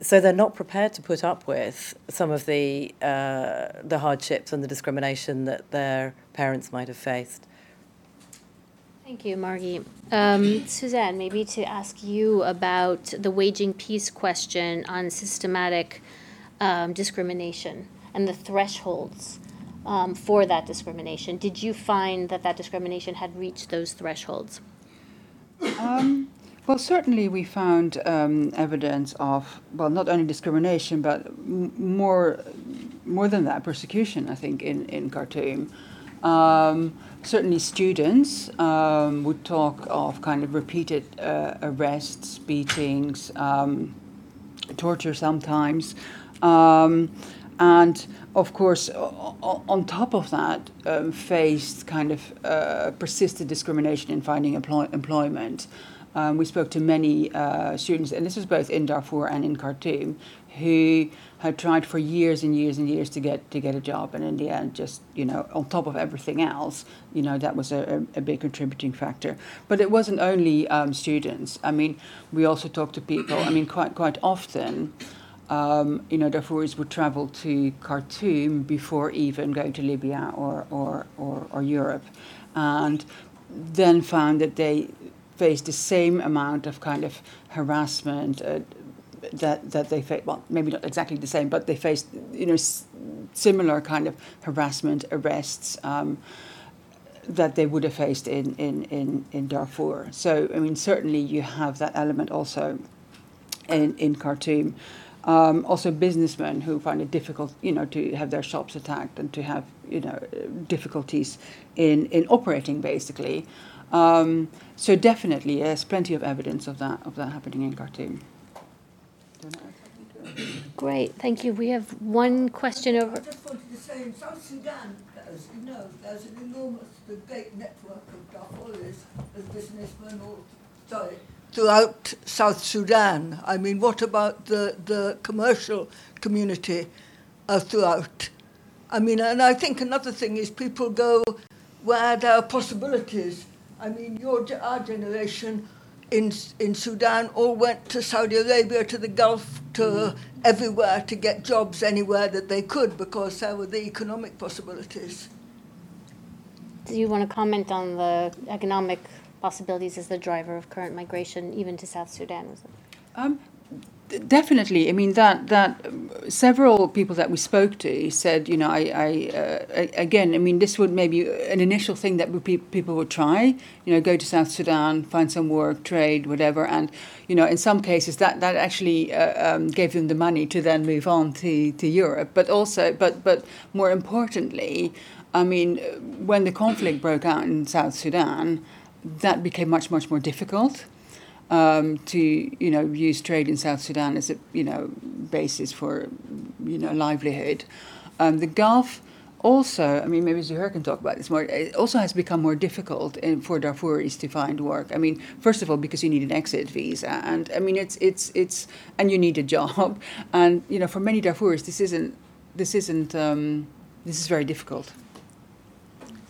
so they're not prepared to put up with some of the uh, the hardships and the discrimination that their parents might have faced. Thank you, Margie. Um, Susanne, maybe to ask you about the waging peace question on systematic um, discrimination and the thresholds um, for that discrimination. Did you find that that discrimination had reached those thresholds? Um, well, certainly we found um, evidence of well, not only discrimination, but m- more, more than that, persecution. I think in in Khartoum. Um, certainly, students um, would talk of kind of repeated uh, arrests, beatings, um, torture sometimes, um, and of course, on top of that, um, faced kind of uh, persistent discrimination in finding employ- employment. Um, we spoke to many uh, students, and this was both in Darfur and in Khartoum, who had tried for years and years and years to get to get a job, and in the end, just you know, on top of everything else, you know, that was a, a big contributing factor. But it wasn't only um, students. I mean, we also talked to people. I mean, quite quite often. Um, you know, Darfuris would travel to Khartoum before even going to Libya or, or, or, or Europe, and then found that they faced the same amount of kind of harassment uh, that that they faced. Well, maybe not exactly the same, but they faced you know s- similar kind of harassment, arrests. Um, that they would have faced in, in, in, in Darfur. So, I mean, certainly you have that element also in, in Khartoum. Um, also, businessmen who find it difficult, you know, to have their shops attacked and to have, you know, difficulties in, in operating, basically. Um, so definitely, there's plenty of evidence of that of that happening in Khartoum. Great, thank you. We have one question over. I just wanted to say in South Sudan, as you know, there's an enormous, the great network of Darfuris as businessmen all, sorry, throughout South Sudan. I mean, what about the, the commercial community uh, throughout? I mean, and I think another thing is people go where there are possibilities I mean, your, our generation in, in Sudan all went to Saudi Arabia, to the Gulf, to mm. everywhere to get jobs anywhere that they could because there were the economic possibilities. Do you want to comment on the economic possibilities as the driver of current migration, even to South Sudan? Was it? Um, definitely. I mean that that several people that we spoke to said, you know, I, I uh, again, I mean, this would maybe an initial thing that would pe- people would try. You know, go to South Sudan, find some work, trade, whatever, and you know, in some cases that that actually uh, um, gave them the money to then move on to to Europe. But also, but but more importantly, I mean, when the conflict broke out in South Sudan, that became much much more difficult um, to you know use trade in South Sudan as a you know basis for you know livelihood. Um, the Gulf also, I mean, maybe Zuhair can talk about this more. It also has become more difficult in, for Darfuris to find work. I mean, first of all, because you need an exit visa, and I mean, it's it's it's and you need a job, (laughs) and you know, for many Darfuris, this isn't this isn't. Um, this is very difficult.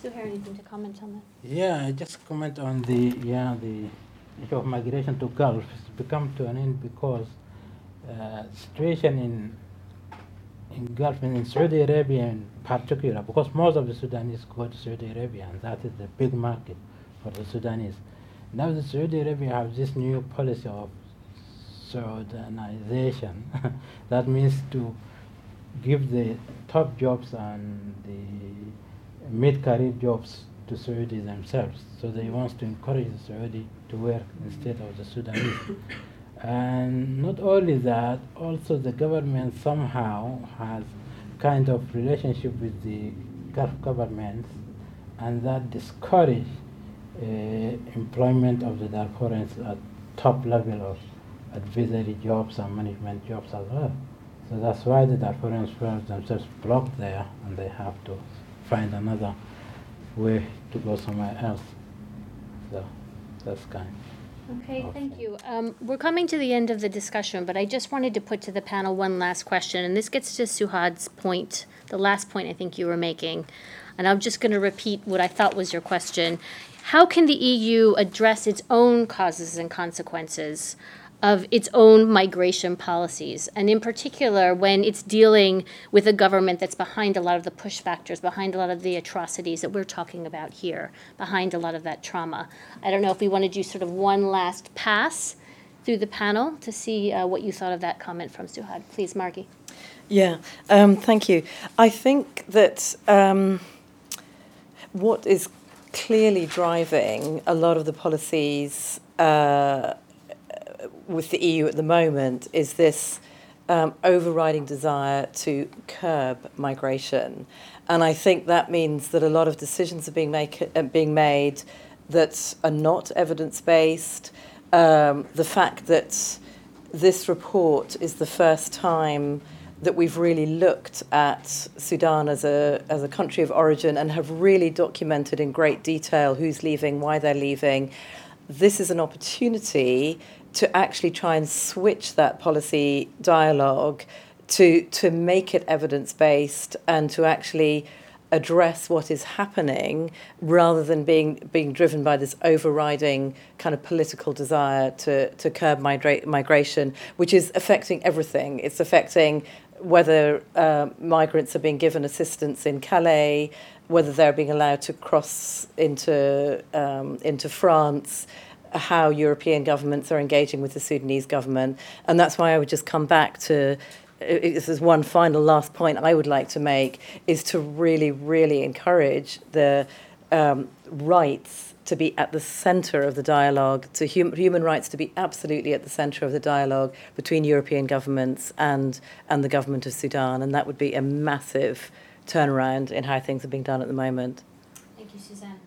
Suhair, anything to comment on that? Yeah, I just comment on the yeah the issue of migration to Gulf. It's become to an end because uh, situation in in Gulf and in Saudi Arabia in particular, because most of the Sudanese go to Saudi Arabia, and that is the big market for the Sudanese. Now the Saudi Arabia have this new policy of Saudization. (laughs) that means to give the top jobs and the mid-career jobs to Saudi themselves. So they want to encourage the Saudi to work instead of the Sudanese. And not only that, also the government somehow has kind of relationship with the Gulf governments, and that discourage uh, employment of the Darfurians at top level of advisory jobs and management jobs as well. So that's why the Darfurians felt themselves blocked there, and they have to find another way to go somewhere else. That's kind. Okay, thank you. Um, we're coming to the end of the discussion, but I just wanted to put to the panel one last question, and this gets to Suhad's point, the last point I think you were making. And I'm just going to repeat what I thought was your question. How can the EU address its own causes and consequences of its own migration policies, and in particular when it's dealing with a government that's behind a lot of the push factors, behind a lot of the atrocities that we're talking about here, behind a lot of that trauma. I don't know if we want to do sort of one last pass through the panel to see uh, what you thought of that comment from Suhad. Please, Margie. Yeah, um, thank you. I think that um, what is clearly driving a lot of the policies uh, with the EU at the moment is this um, overriding desire to curb migration. And I think that means that a lot of decisions are being, make, uh, being made that are not evidence based. Um, the fact that this report is the first time that we've really looked at Sudan as a, as a country of origin and have really documented in great detail who's leaving, why they're leaving. This is an opportunity to actually try and switch that policy dialogue to to make it evidence based and to actually address what is happening rather than being being driven by this overriding kind of political desire to to curb migra- migration which is affecting everything. It's affecting whether uh, migrants are being given assistance in Calais whether they're being allowed to cross into um, into France how European governments are engaging with the Sudanese government. And that's why I would just come back to this is one final last point I would like to make is to really, really encourage the um, rights to be at the center of the dialogue, to hum- human rights to be absolutely at the center of the dialogue between European governments and, and the government of Sudan. And that would be a massive turnaround in how things are being done at the moment. Thank you, Susanne.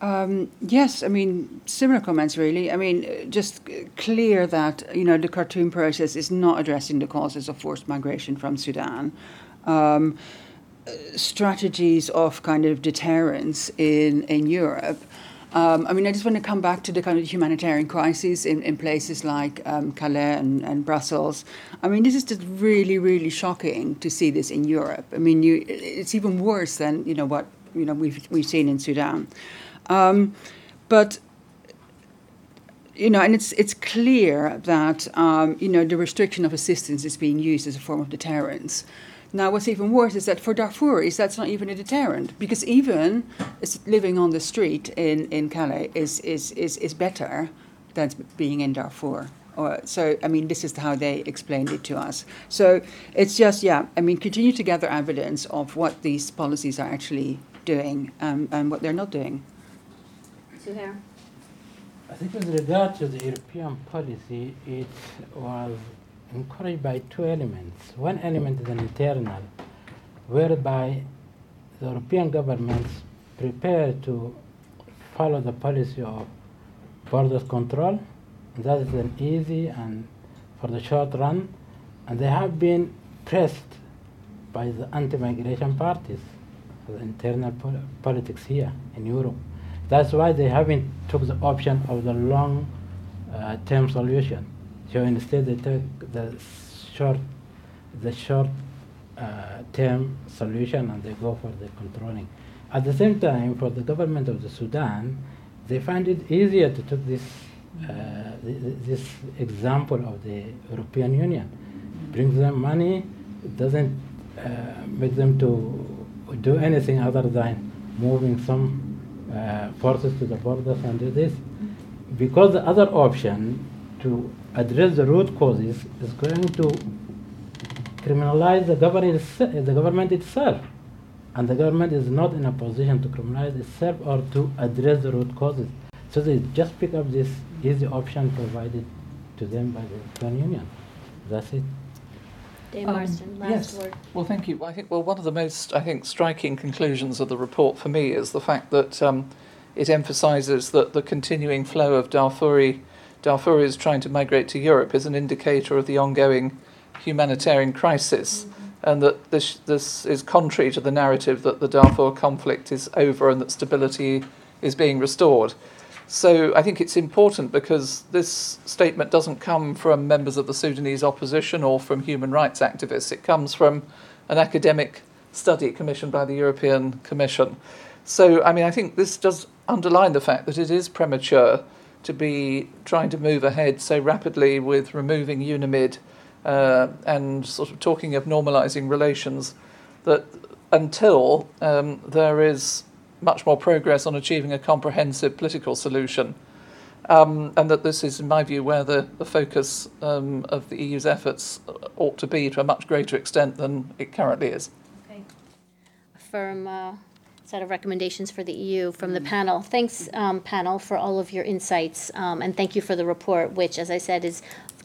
Um, yes, I mean similar comments. Really, I mean just clear that you know the Khartoum process is not addressing the causes of forced migration from Sudan. Um, strategies of kind of deterrence in in Europe. Um, I mean, I just want to come back to the kind of humanitarian crises in, in places like um, Calais and, and Brussels. I mean, this is just really, really shocking to see this in Europe. I mean, you, it's even worse than you know what you know we've we've seen in Sudan. Um, but you know, and it's it's clear that um, you know the restriction of assistance is being used as a form of deterrence. Now, what's even worse is that for Darfuris, that's not even a deterrent because even living on the street in, in Calais is, is, is, is better than being in Darfur. Or, so, I mean, this is how they explained it to us. So it's just, yeah, I mean, continue to gather evidence of what these policies are actually doing um, and what they're not doing. Suhair? I think with regard to the European policy, it was encouraged by two elements. One element is an internal, whereby the European governments prepare to follow the policy of borders control. That is an easy and for the short run, and they have been pressed by the anti-migration parties, the internal pol- politics here in Europe. That's why they haven't took the option of the long uh, term solution. So instead they took the short, the short uh, term solution and they go for the controlling. At the same time, for the government of the Sudan, they find it easier to take this, uh, this example of the European Union. Brings them money, doesn't uh, make them to do anything other than moving some uh, forces to the borders and this. Because the other option to address the root causes is going to criminalize the government, the government itself. And the government is not in a position to criminalize itself or to address the root causes. So they just pick up this easy option provided to them by the European Union. That's it. Dave um, Marston, last yes. word. Well, thank you. I think well, one of the most I think striking conclusions of the report for me is the fact that um, it emphasises that the continuing flow of Darfuri Darfuris trying to migrate to Europe is an indicator of the ongoing humanitarian crisis, mm-hmm. and that this this is contrary to the narrative that the Darfur conflict is over and that stability is being restored. So I think it's important because this statement doesn't come from members of the Sudanese opposition or from human rights activists. It comes from an academic study commissioned by the European Commission. So, I mean, I think this does underline the fact that it is premature to be trying to move ahead so rapidly with removing UNAMID uh, and sort of talking of normalising relations that until um, there is much more progress on achieving a comprehensive political solution. Um, and that this is, in my view, where the, the focus um, of the EU's efforts ought to be to a much greater extent than it currently is. Okay. A firm uh, set of recommendations for the EU from the panel. Thanks, um, panel, for all of your insights, um, and thank you for the report, which, as I said, is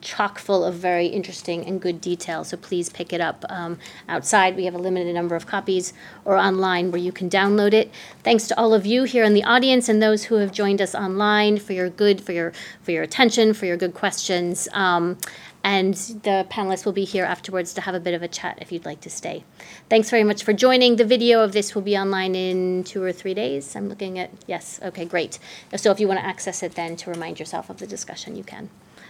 chock full of very interesting and good detail. So please pick it up um, outside. We have a limited number of copies or online where you can download it. Thanks to all of you here in the audience and those who have joined us online for your good, for your for your attention, for your good questions. Um, and the panelists will be here afterwards to have a bit of a chat if you'd like to stay. Thanks very much for joining. The video of this will be online in two or three days. I'm looking at, yes, okay, great. So if you want to access it then to remind yourself of the discussion, you can.